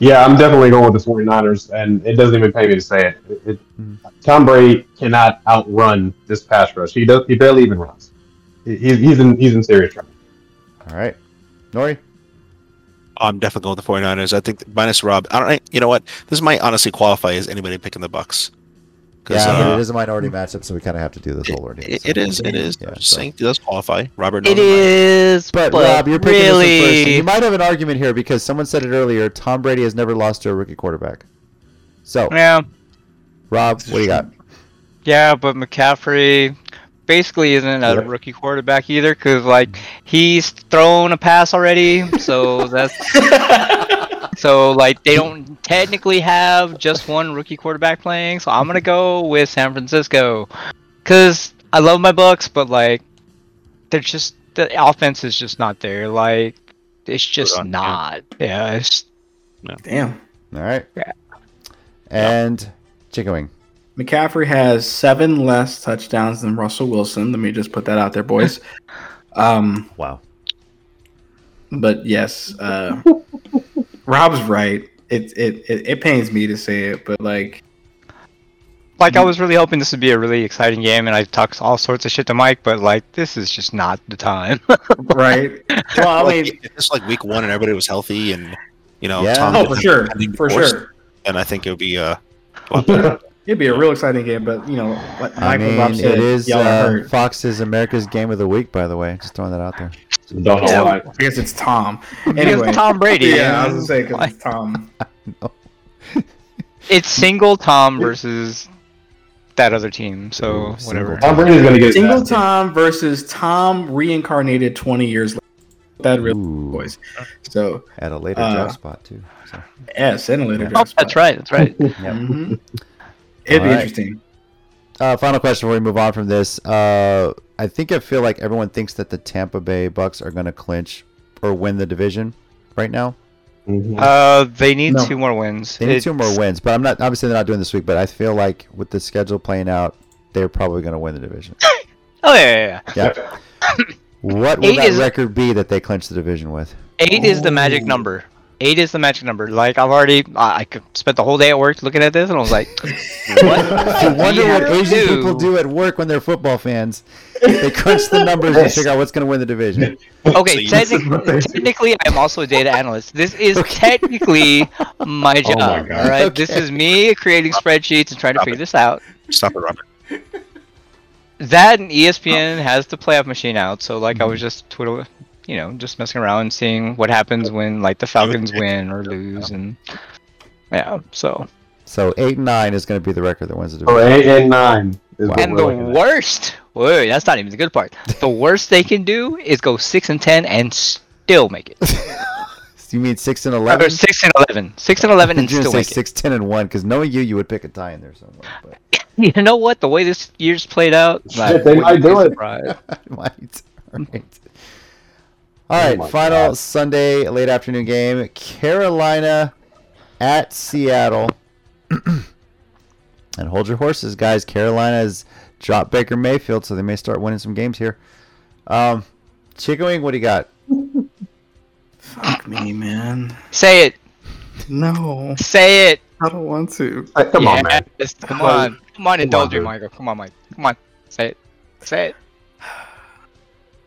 Yeah, I'm definitely going with the 49ers, and it doesn't even pay me to say it. It- it- Mhm. Tom Brady cannot outrun this pass rush. He does. He barely even runs. He's, he's in he's in serious trouble. All right, Nori. I'm definitely going with the 49ers. I think minus Rob. I don't. You know what? This might honestly qualify as anybody picking the Bucs, 'Cause, Yeah, I mean, uh, it is a minority matchup, so we kind of have to do this whole ordeal. It, so. it is. It is. Yeah, so- saying, it does qualify. Robert. It Norman might- is, But, but, Rob, you're picking really, this one first. and You might have an argument here because someone said it earlier. Tom Brady has never lost to a rookie quarterback. So, yeah, Rob, what do you got? yeah, but McCaffrey basically isn't a Yeah. rookie quarterback either, because like he's thrown a pass already, so that's *laughs* so like they don't technically have just one rookie quarterback playing. So I'm gonna go with San Francisco, because I love my Bucs, but like they're just the offense is just not there. Like it's just on, not. Yeah, it's Damn. All right. Yeah. And Chicken Wing. McCaffrey has seven less touchdowns than Russell Wilson. Let me just put that out there, boys. *laughs* Um, Wow. but yes, uh, *laughs* Rob's right. It, it it it pains me to say it, but like like I was really hoping this would be a really exciting game, and I talked all sorts of shit to Mike, but like this is just not the time. *laughs* right. Well, I mean, if it's like week one and everybody was healthy and you know Yeah. Tom oh for sure, pending for divorce, sure. and I think it would be uh *laughs* It'd be a real exciting game, but you know, like I Michael mean, Rob said, it is uh. Fox's America's Game of the Week, by the way. Just throwing that out there. Don't know Yeah. why. I guess it's Tom. Because Anyway, Tom Brady. yeah, I was gonna say because it's *laughs* Tom. *laughs* it's single Tom versus that other team. So Ooh, whatever. single Tom Brady's gonna get his Single ass kicked. Tom versus Tom reincarnated 20 years later. That really Ooh, boys. So at a later Uh, draft spot too. So, yes, and a later Yeah. Oh, draft that's right. That's right. *laughs* yeah. Mhm. It'd be All right. interesting. Uh, final question before we move on from this. Uh, I think I feel like everyone thinks that the Tampa Bay Bucs are going to clinch or win the division right now. Mhm. Uh, they need No. two more wins. They need two more wins, but I'm not obviously they're not doing this week. But I feel like with the schedule playing out, they're probably going to win the division. *laughs* Oh yeah, yeah, yeah. Yeah. what will Eight that is- record be that they clinch the division with? Eight is the magic number. Eight is the magic number. Like I've already, I I spent the whole day at work looking at this, and I was like, *laughs* "What? I *laughs* wonder what Asian to people do at work when they're football fans. They crunch the numbers and figure out what's going to win the division. *laughs* Okay, technically, technically, I'm also a data analyst. This is technically my oh job. Oh my God. all right, this is me creating spreadsheets and trying to figure it. this out. stop it, Robert. That and ESPN has the playoff machine out, so like I was just twiddle, you know, just messing around and seeing what happens when like the Falcons win or lose, and yeah, so So eight and nine is going to be the record that wins the So division. eight and nine. Is what and the worst, wait, that's not even the good part. *laughs* The worst they can do is go six and ten and still make it. *laughs* you mean six and Or eleven? six and eleven, six and eleven, and You're still gonna say make it. six, ten, and one because knowing you, you would pick a tie in there somewhere. But *laughs* You know what? The way this year's played out, Shit, they might do it. surprised. Might. All right. All right. Oh final God. Sunday late afternoon game: Carolina at Seattle. *clears throat* and hold your horses, guys. Carolina has dropped Baker Mayfield, so they may start winning some games here. Um, Chicken Wing, what do you got? Fuck me, man. Say it, No, say it. I don't want to. Hey, come on, man. Yes, Come Come on. on, come on, Come indulge on, me, dude. Michael. Come on, Mike. Come on, say it, say it.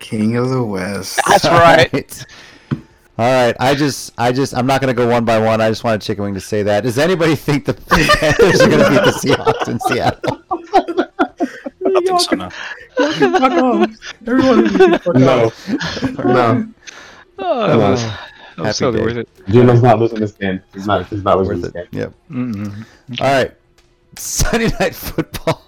King of the West. That's All *laughs* right. All right. I just, I just, I'm not going to go one by one. I just wanted Chicken Wing to say that. Does anybody think the *laughs* Panthers are going to beat the Seahawks in Seattle? *laughs* I think so. No. Fuck off. Everyone needs to fuck No, no. Oh, Come that on. was, that was totally worth it. Geno's not losing this game. He's not. He's not losing Worth this it. game. Yep. Mm-mm. All right. Sunday night football.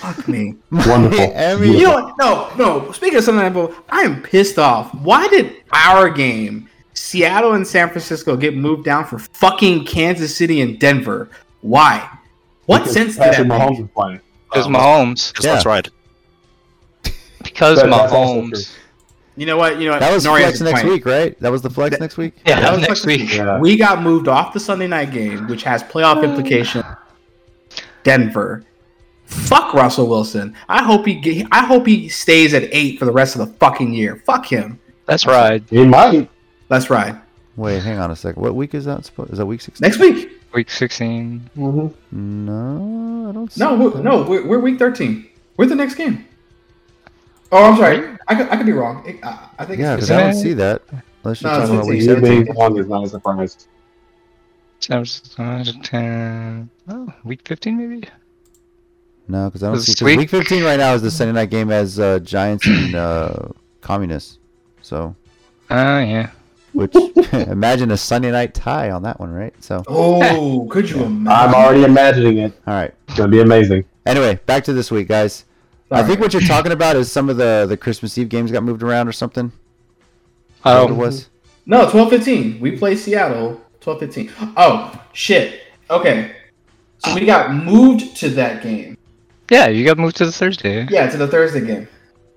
Fuck me. *laughs* Wonderful. *laughs* Miami- You know what? No, no. Speaking of something, Apple, I am pissed off. Why did our game, Seattle and San Francisco, get moved down for fucking Kansas City and Denver? Why? What Because sense did that Mahomes make? is playing. Because Um, Mahomes. Because Yeah. that's right. Because That- that's. Mahomes. You know what? You know what? That was Noriega flex next playing. week, right? That was the flex next week. Yeah, That was next flex week. Yeah. We got moved off the Sunday night game, which has playoff implications. Denver. Fuck Russell Wilson. I hope he get, I hope he stays at eight for the rest of the fucking year. Fuck him. That's right. He might. That's right. Wait, hang on a second. What week is that? supposed- Is that week sixteen? Next week. Week 16. Mm-hmm. No, I don't. See No, we're, no, we're, we're week thirteen. We're the next game. Oh, I'm sorry. I could, I could be wrong. It- I, I think Yeah, because I don't see that. Unless you're No, talking it's about week 15. Being seventeen. wrong is not a surprise. Seven, seven, ten. Oh, week 15 maybe? No, because I don't see. see. 'cause week? week 15 right now is the Sunday night game as uh, Giants and uh, *clears throat* Communists. So, Oh yeah. which *laughs* imagine a Sunday night tie on that one, right? So, Oh, could you *laughs* imagine? I'm already imagining it. all right. It's gonna be amazing. Anyway, back to this week, guys. I Sorry. think what you're talking about is some of the the Christmas Eve games got moved around or something. Is that what it Oh, was? No, twelve fifteen. We play Seattle. Twelve fifteen. Oh shit. Okay. So we got moved to that game. Yeah. You got moved to the Thursday. Yeah, to the Thursday game.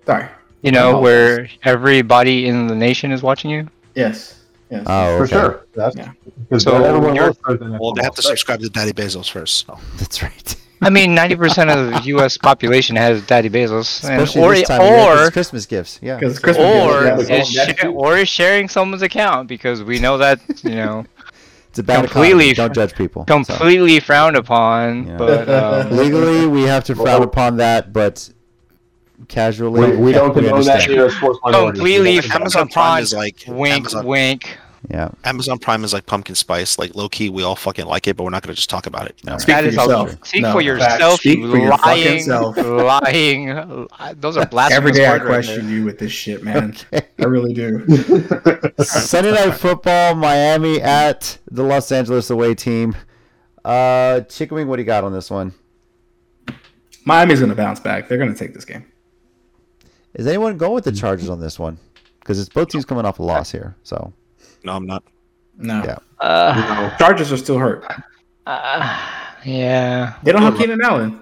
Sorry. You know Oh. where everybody in the nation is watching you. Yes. Yes. Oh, For okay. sure. That's Yeah. So everyone you're- loves Thursday Well, they have to subscribe to Daddy Bezos first. So. That's right. I mean, ninety percent of the U.S. population has Daddy Bezos, and, Especially or this time of year 'cause or it's Christmas gifts. Yeah. Christmas. or gifts, yeah, is that's sha- or is sharing someone's account because we know that you know It's a bad completely- economy. Don't judge people. So, completely frowned upon. Yeah. But *laughs* um, legally, we have to frown upon that, but casually, We, we don't condone that understand. here at Sports completely We don't condone Amazon frowned upon. is like Wink, Amazon, wink. Yeah. Amazon Prime is like pumpkin spice. Like low key, we all fucking like it, but we're not gonna just talk about it. No. Speak That for is yourself. Speak No, for facts. yourself, Speak you for your fucking lying, self. *laughs* lying. Those are blasphemous Every day I question you with this shit, man. Okay. I really do. *laughs* *laughs* Sunday night football, Miami at the Los Angeles away team. Uh, Chicken Wing, what do you got on this one? Miami's gonna bounce back. They're gonna take this game. Is anyone going with the Chargers on this one? Because it's both teams coming off a loss here. So No, I'm not. No. Yeah. Uh, Chargers are still hurt. uh, yeah. They don't have Keenan Allen.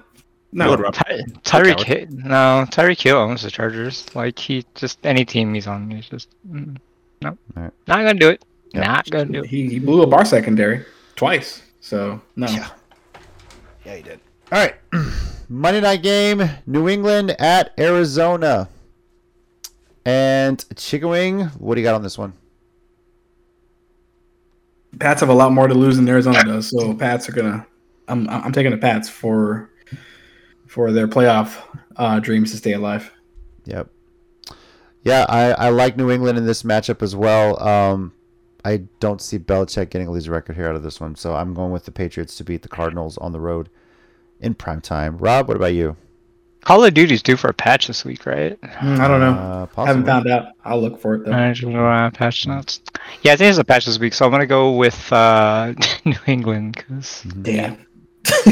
No. Good, Ty- Tyreek Hill, no, Tyreek Hill owns the Chargers. Like he just any team he's on, he's just mm, no, Alright. not gonna do it. Yep. Not gonna do it. He, he blew up our secondary twice. So no. Yeah. Yeah, he did. all right, *clears throat* Monday night game, New England at Arizona. And Chicken Wing, what do you got on this one? Pats have a lot more to lose than Arizona does. So Pats are gonna. I'm I'm taking the Pats for for their playoff uh, dreams to stay alive. Yep. Yeah, I, I like New England in this matchup as well. Um, I don't see Belichick getting a losing record here out of this one, so I'm going with the Patriots to beat the Cardinals on the road in prime time. Rob, what about you? Call of Duty's due for a patch this week, right? Mm, I don't know. Uh, possibly. Haven't found out. I'll look for it though. I don't know, uh, patch notes. Yeah, I think there's a patch this week, so I'm gonna go with uh, *laughs* New England because Damn. *laughs*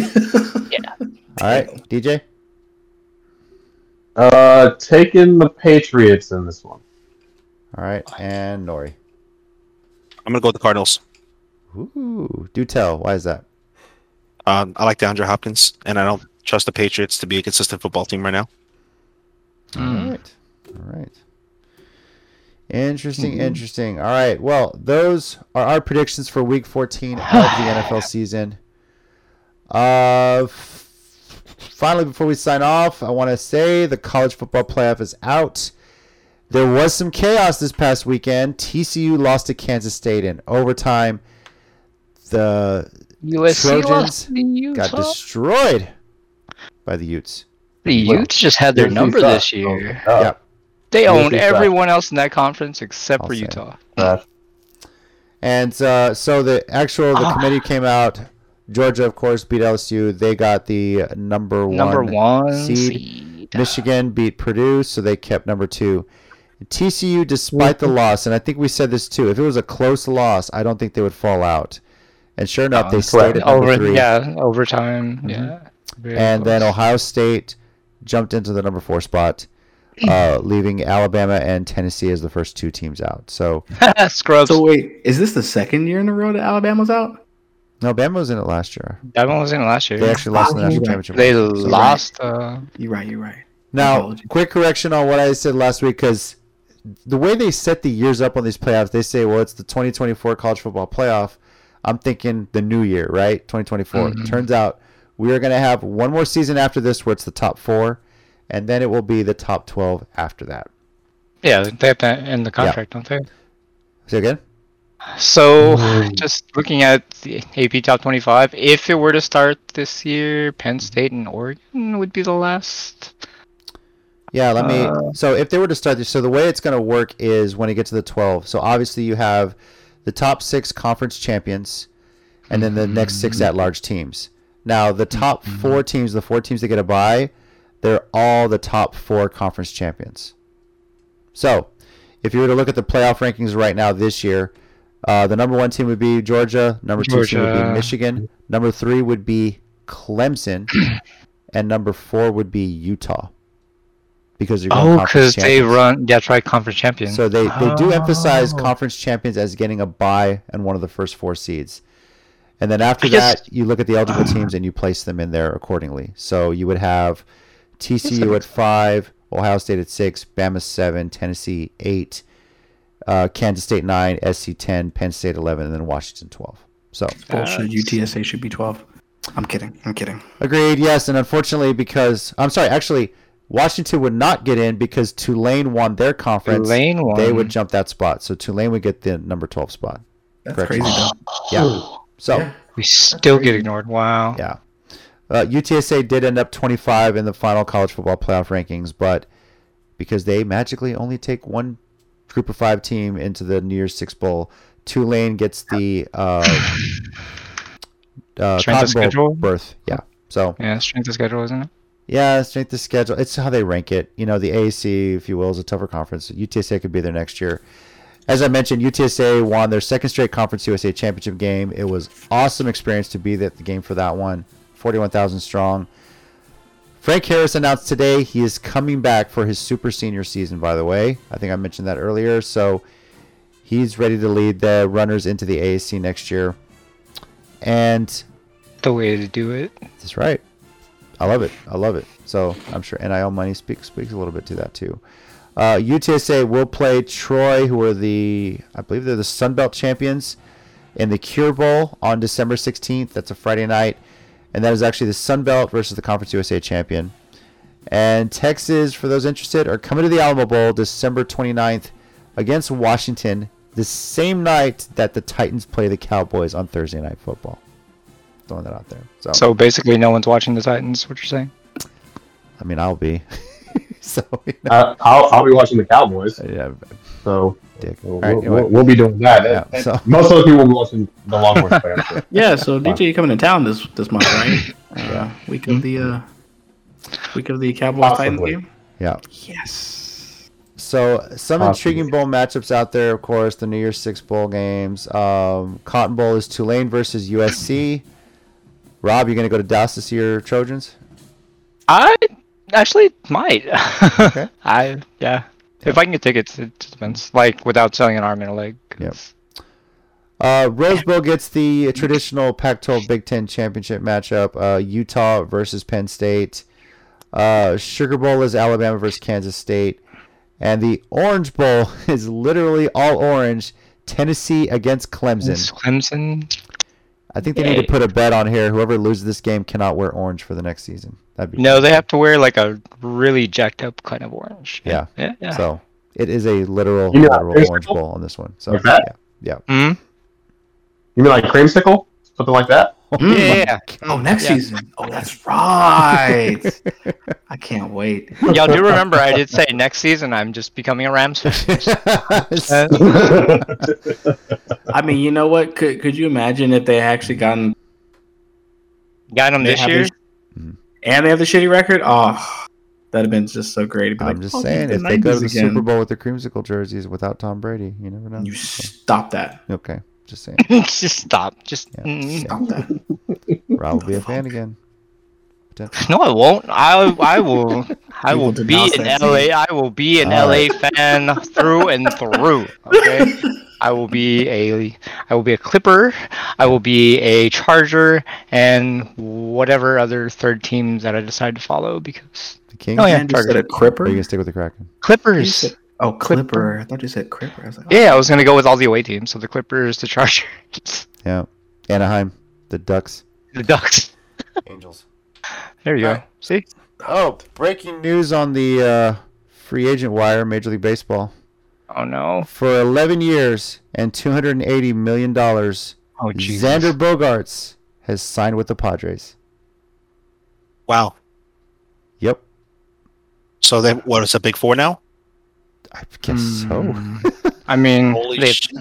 Yeah. All right, DJ. Uh, taking the Patriots in this one. All right, and Nori. I'm gonna go with the Cardinals. Ooh, do tell. Why is that? Um, I like DeAndre Hopkins, and I don't trust the Patriots to be a consistent football team right now. All Mm. right. All right. Interesting, interesting. All right. Well, those are our predictions for week 14 of the *sighs* NFL season. Uh, f- finally, before we sign off, I want to say the college football playoff is out. There was some chaos this past weekend. TCU lost to Kansas State in overtime. The USC Trojans lost to Utah. got destroyed by the Utes. the Utes just had their number sucks. this year. Oh, Yep. They USC owned everyone else in that conference except I'll for. Utah. trash. And uh, so the actual the Ah. committee came out. Georgia, of course, beat LSU. They got the number one. Number one seed. seed. Michigan beat Purdue, so they kept number two. TCU, despite the loss, and I think we said this too. If it was a close loss, I don't think they would fall out. And sure enough, they Uh, stayed at number Over, three. yeah, overtime. Yeah. Very and then. Ohio State jumped into the number four spot, *clears throat* uh, leaving Alabama and Tennessee as the first two teams out. So *laughs* Scrubs. So wait, is this the second year in a row that Alabama's out? no, Bama was in it last year. that one was in it last year. They actually lost in the national you're right. championship. They So- lost. Uh, You're right. You're right. Now, quick correction on what I said last week because the way they set the years up on these playoffs, they say, well, it's the 2024 college football playoff. I'm thinking the new year, right? 2024. Mhm. Turns out we are going to have one more season after this where it's the top four, and then it will be the top 12 after that. yeah, they have that in the contract, don't they? Say again? So, Mm. *sighs* just looking at the AP Top 25, if it were to start this year, Penn State and Oregon would be the last. Yeah, let me. Uh, so if they were to start this, so the way it's going to work is when it gets to the 12. So obviously you have the top six conference champions, and then the next six at-large teams. Now, the top Mhm. four teams, the four teams that get a bye, they're all the top four conference champions. So, if you were to look at the playoff rankings right now this year, uh, the number one team would be Georgia. Number two team would be Michigan. Number three would be Clemson, *clears throat* and number four would be Utah. Because you're Oh, because they run. That's right, conference champions. So they, they do emphasize Oh. conference champions as getting a bye and one of the first four seeds. And then after guess- that, you look at the eligible teams and you place them in there accordingly. So you would have TCU at five, Ohio State at six, Bama seven, Tennessee eight, uh, Kansas State nine, SC ten, Penn State eleven, and then Washington twelve. So Bullshit. UTSA should be 12. I'm kidding. I'm kidding. agreed, yes, and unfortunately because I'm sorry, actually Washington would not get in because Tulane won their conference. Tulane won. They would jump that spot, so Tulane would get the number twelve spot. That's Correct. crazy, though. Yeah. So Yeah. We still get ignored. Wow. yeah, uh, UTSA did end up 25 in the final college football playoff rankings, but because they magically only take one group of five team into the New Year's Six Bowl, Tulane gets the uh, *sighs* uh, Strength Cotton of Bowl schedule? berth. Yeah. So Yeah, strength of schedule, isn't it? yeah, strength of schedule. It's how they rank it. You know, the AAC, if you will, is a tougher conference. UTSA could be there next year. As I mentioned, UTSA won their second straight Conference USA championship game. It was awesome experience to be at the game for that one. 41,000 strong. Frank Harris announced today he is coming back for his super senior season, by the way. I think I mentioned that earlier. So he's ready to lead the runners into the AAC next year. And The way to do it. that's right. I love it. I love it. So I'm sure NIL money speaks speaks a little bit to that too. Uh, UTSA will play Troy, who are the I believe they're the Sun Belt champions, in the Cure Bowl on December 16th. That's a Friday night, and that is actually the Sun Belt versus the Conference USA champion. And Texas, for those interested, are coming to the Alamo Bowl December 29th against Washington, the same night that the Titans play the Cowboys on Thursday Night Football. Throwing that out there. So, So basically, no one's watching the Titans. What you're saying? I mean, I'll be. *laughs* *laughs* so, you know, Uh, I'll, I'll be watching the Cowboys, yeah, so dick. we'll, All right, we'll, anyway. we'll be doing that. Yeah, And so- Most of the people will be watching the Longhorns play. Sure. *laughs* Yeah, so DJ, you coming to town this this month, right? Uh, week of the uh, week of the Cowboys Titans Possibly. game. yeah. Yes. So some Possibly. intriguing bowl matchups out there, of course, the New Year's Six bowl games. Um, Cotton Bowl is Tulane versus USC. Rob, you gonna go to Dallas to see your Trojans? I actually might. *laughs* Okay. I yeah. If I can get tickets, it depends. Like without selling an arm and a leg. 'cause- Uh, Rose Bowl gets the traditional Pac-12 Big Ten championship matchup: uh, Utah versus Penn State. Uh, Sugar Bowl is Alabama versus Kansas State, and the Orange Bowl *laughs* is literally all orange. Tennessee against Clemson. It's Clemson. I think they need to put a bet on here. Whoever loses this game cannot wear orange for the next season. That'd be No, they have to wear like a really jacked up kind of orange. Yeah. Yeah. Yeah. So it is a literal, You mean like literal orange creamsicle? bowl on this one. So Like that? yeah, Hmm? You mean like creamsicle, something like that? Yeah. Yeah, yeah. Oh, next Yeah. season. Oh, that's right. I can't wait. Y'all do remember I did say next season I'm just becoming a Rams fan. *laughs* Uh, I mean, you know what? Could could you imagine if they actually gotten Got them this year. this- and they have the shitty record? Oh, that'd have been just so great. It'd I'm like, just oh, saying, the if they go to the again. Super Bowl with their creamsicle jerseys without Tom Brady, you never know. you stop that. Okay, just saying. *laughs* just stop. Just Yeah. mm. Stop that. Rob will be a fan again. No, I won't. I I *laughs* will. I will will be denounce an that LA. I will be an All LA fan through and through. Okay. *laughs* I will be a. I will be a Clipper. I will be a Charger and whatever other third teams that I decide to follow because The Kings. Oh, yeah. Man just said a Or are you gonna stick with the Kraken? You Clippers. Said- oh, clipper. I thought you said cripper. I was like, oh. Yeah, I was gonna go with all the away teams. So the Clippers, the Chargers, *laughs* Yeah. Anaheim, the Ducks. the Ducks. Angels. There you go. Alright. See. Oh, breaking news on the uh, free agent wire, Major League Baseball. Oh no. For 11 years and 280 million dollars, Oh Jesus. Xander Bogaerts has signed with the Padres. Wow. Yep, So then, what is a big four now? I guess so. Hmm. I mean, *laughs* Holy they- shit!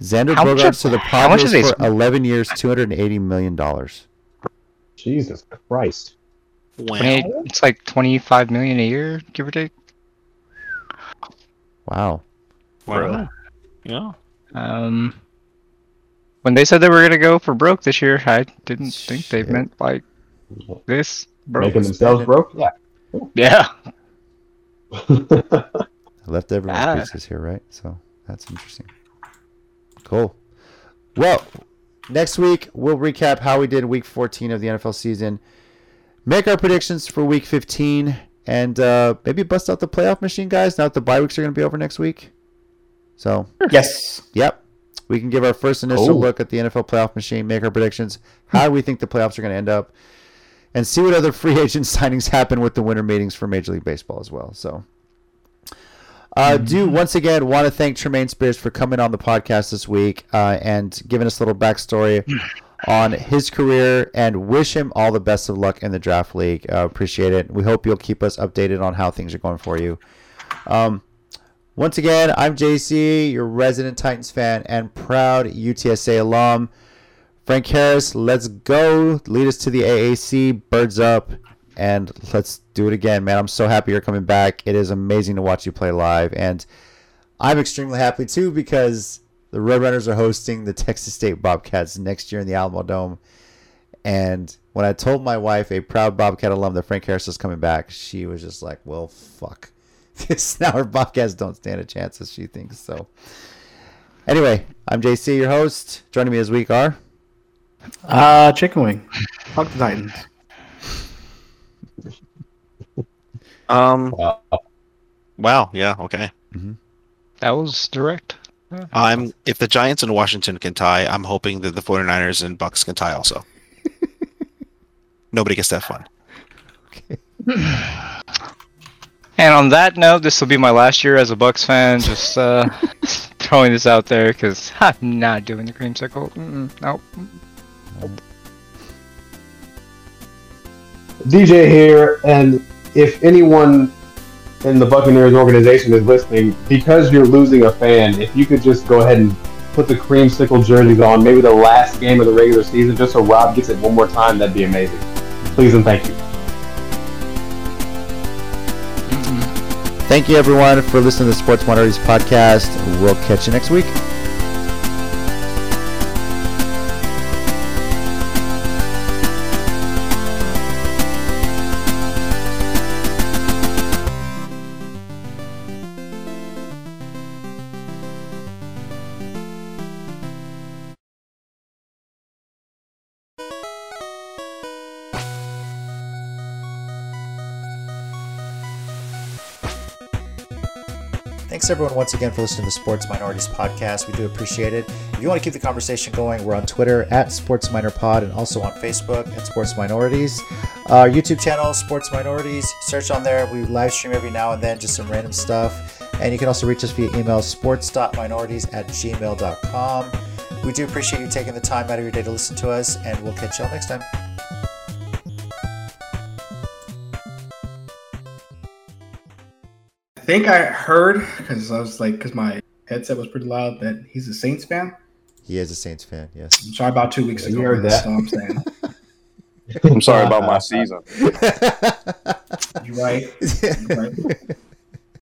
Xander How much Bogaerts to the are- how Padres for spending? 11 years, 280 million dollars. Jesus Christ. Wow. it's like 25 million a year, give or take. Wow. Wow. Yeah. Um, when they said they were gonna go for broke this year, I didn't think they meant like this broke. Making themselves broke? Yeah. Yeah. *laughs* *laughs* I left everyone's Ah. pieces here, right? So that's interesting. Cool. Well, next week we'll recap how we did week 14 of the NFL season, make our predictions for week 15, and uh, maybe bust out the playoff machine, guys. Now that the bye weeks are going to be over next week. So, Yes. yep, we can give our first initial Cool. look at the NFL playoff machine, make our predictions, how we think the playoffs are going to end up, and see what other free *laughs* agent signings happen with the winter meetings for Major League Baseball as well. So. Uh, do once again want to thank Tremaine Spears for coming on the podcast this week uh, and giving us a little backstory on his career and wish him all the best of luck in the draft league. Uh, appreciate it. We hope you'll keep us updated on how things are going for you. Um, once again, I'm JC, your resident Titans fan and proud UTSA alum. Frank Harris, let's go. Lead us to the AAC. Birds up. And let's do it again, man. I'm so happy you're coming back. It is amazing to watch you play live. And I'm extremely happy too because the Roadrunners are hosting the Texas State Bobcats next year in the Alamo Dome. And when I told my wife, a proud Bobcat alum, that Frank Harris is coming back, she was just like, well, fuck. *laughs* This now our Bobcats don't stand a chance, as she thinks. So, anyway, I'm JC, your host. Joining me this week are. Uh, chicken wing. Fuck the Titans. Um. Wow. Wow. Yeah. Okay. That was direct. I'm. If the Giants and Washington can tie, I'm hoping that the 49ers and Bucs can tie also. *laughs* Nobody gets that fun. And on that note, this will be my last year as a Bucs fan. Just uh, *laughs* throwing this out there because *laughs* I'm not doing the creamsicle. Mm-mm, nope. DJ here, and if anyone in the Buccaneers organization is listening, because you're losing a fan, if you could just go ahead and put the creamsicle jerseys on, maybe the last game of the regular season, just so Rob gets it one more time, that'd be amazing. Please and thank you. Thank you, everyone, for listening to Sports Minorities podcast. We'll catch you next week. Thanks everyone once again for listening to the Sports Minorities Podcast. We do appreciate it. If you want to keep the conversation going, we're on Twitter at Sports Minor Pod and also on Facebook at Sports Minorities. Our YouTube channel, Sports Minorities, search on there. We live stream every now and then, just some random stuff. And you can also reach us via email, sports.minorities at gmail.com. We do appreciate you taking the time out of your day to listen to us, and we'll catch y'all next time. Think I heard because I was like, because my headset was pretty loud, that he's a Saints fan. He is a Saints fan, yes. I'm sorry about two weeks You ago. heard that. all I'm saying. *laughs* I'm sorry about my season. You're right. *laughs* You're right.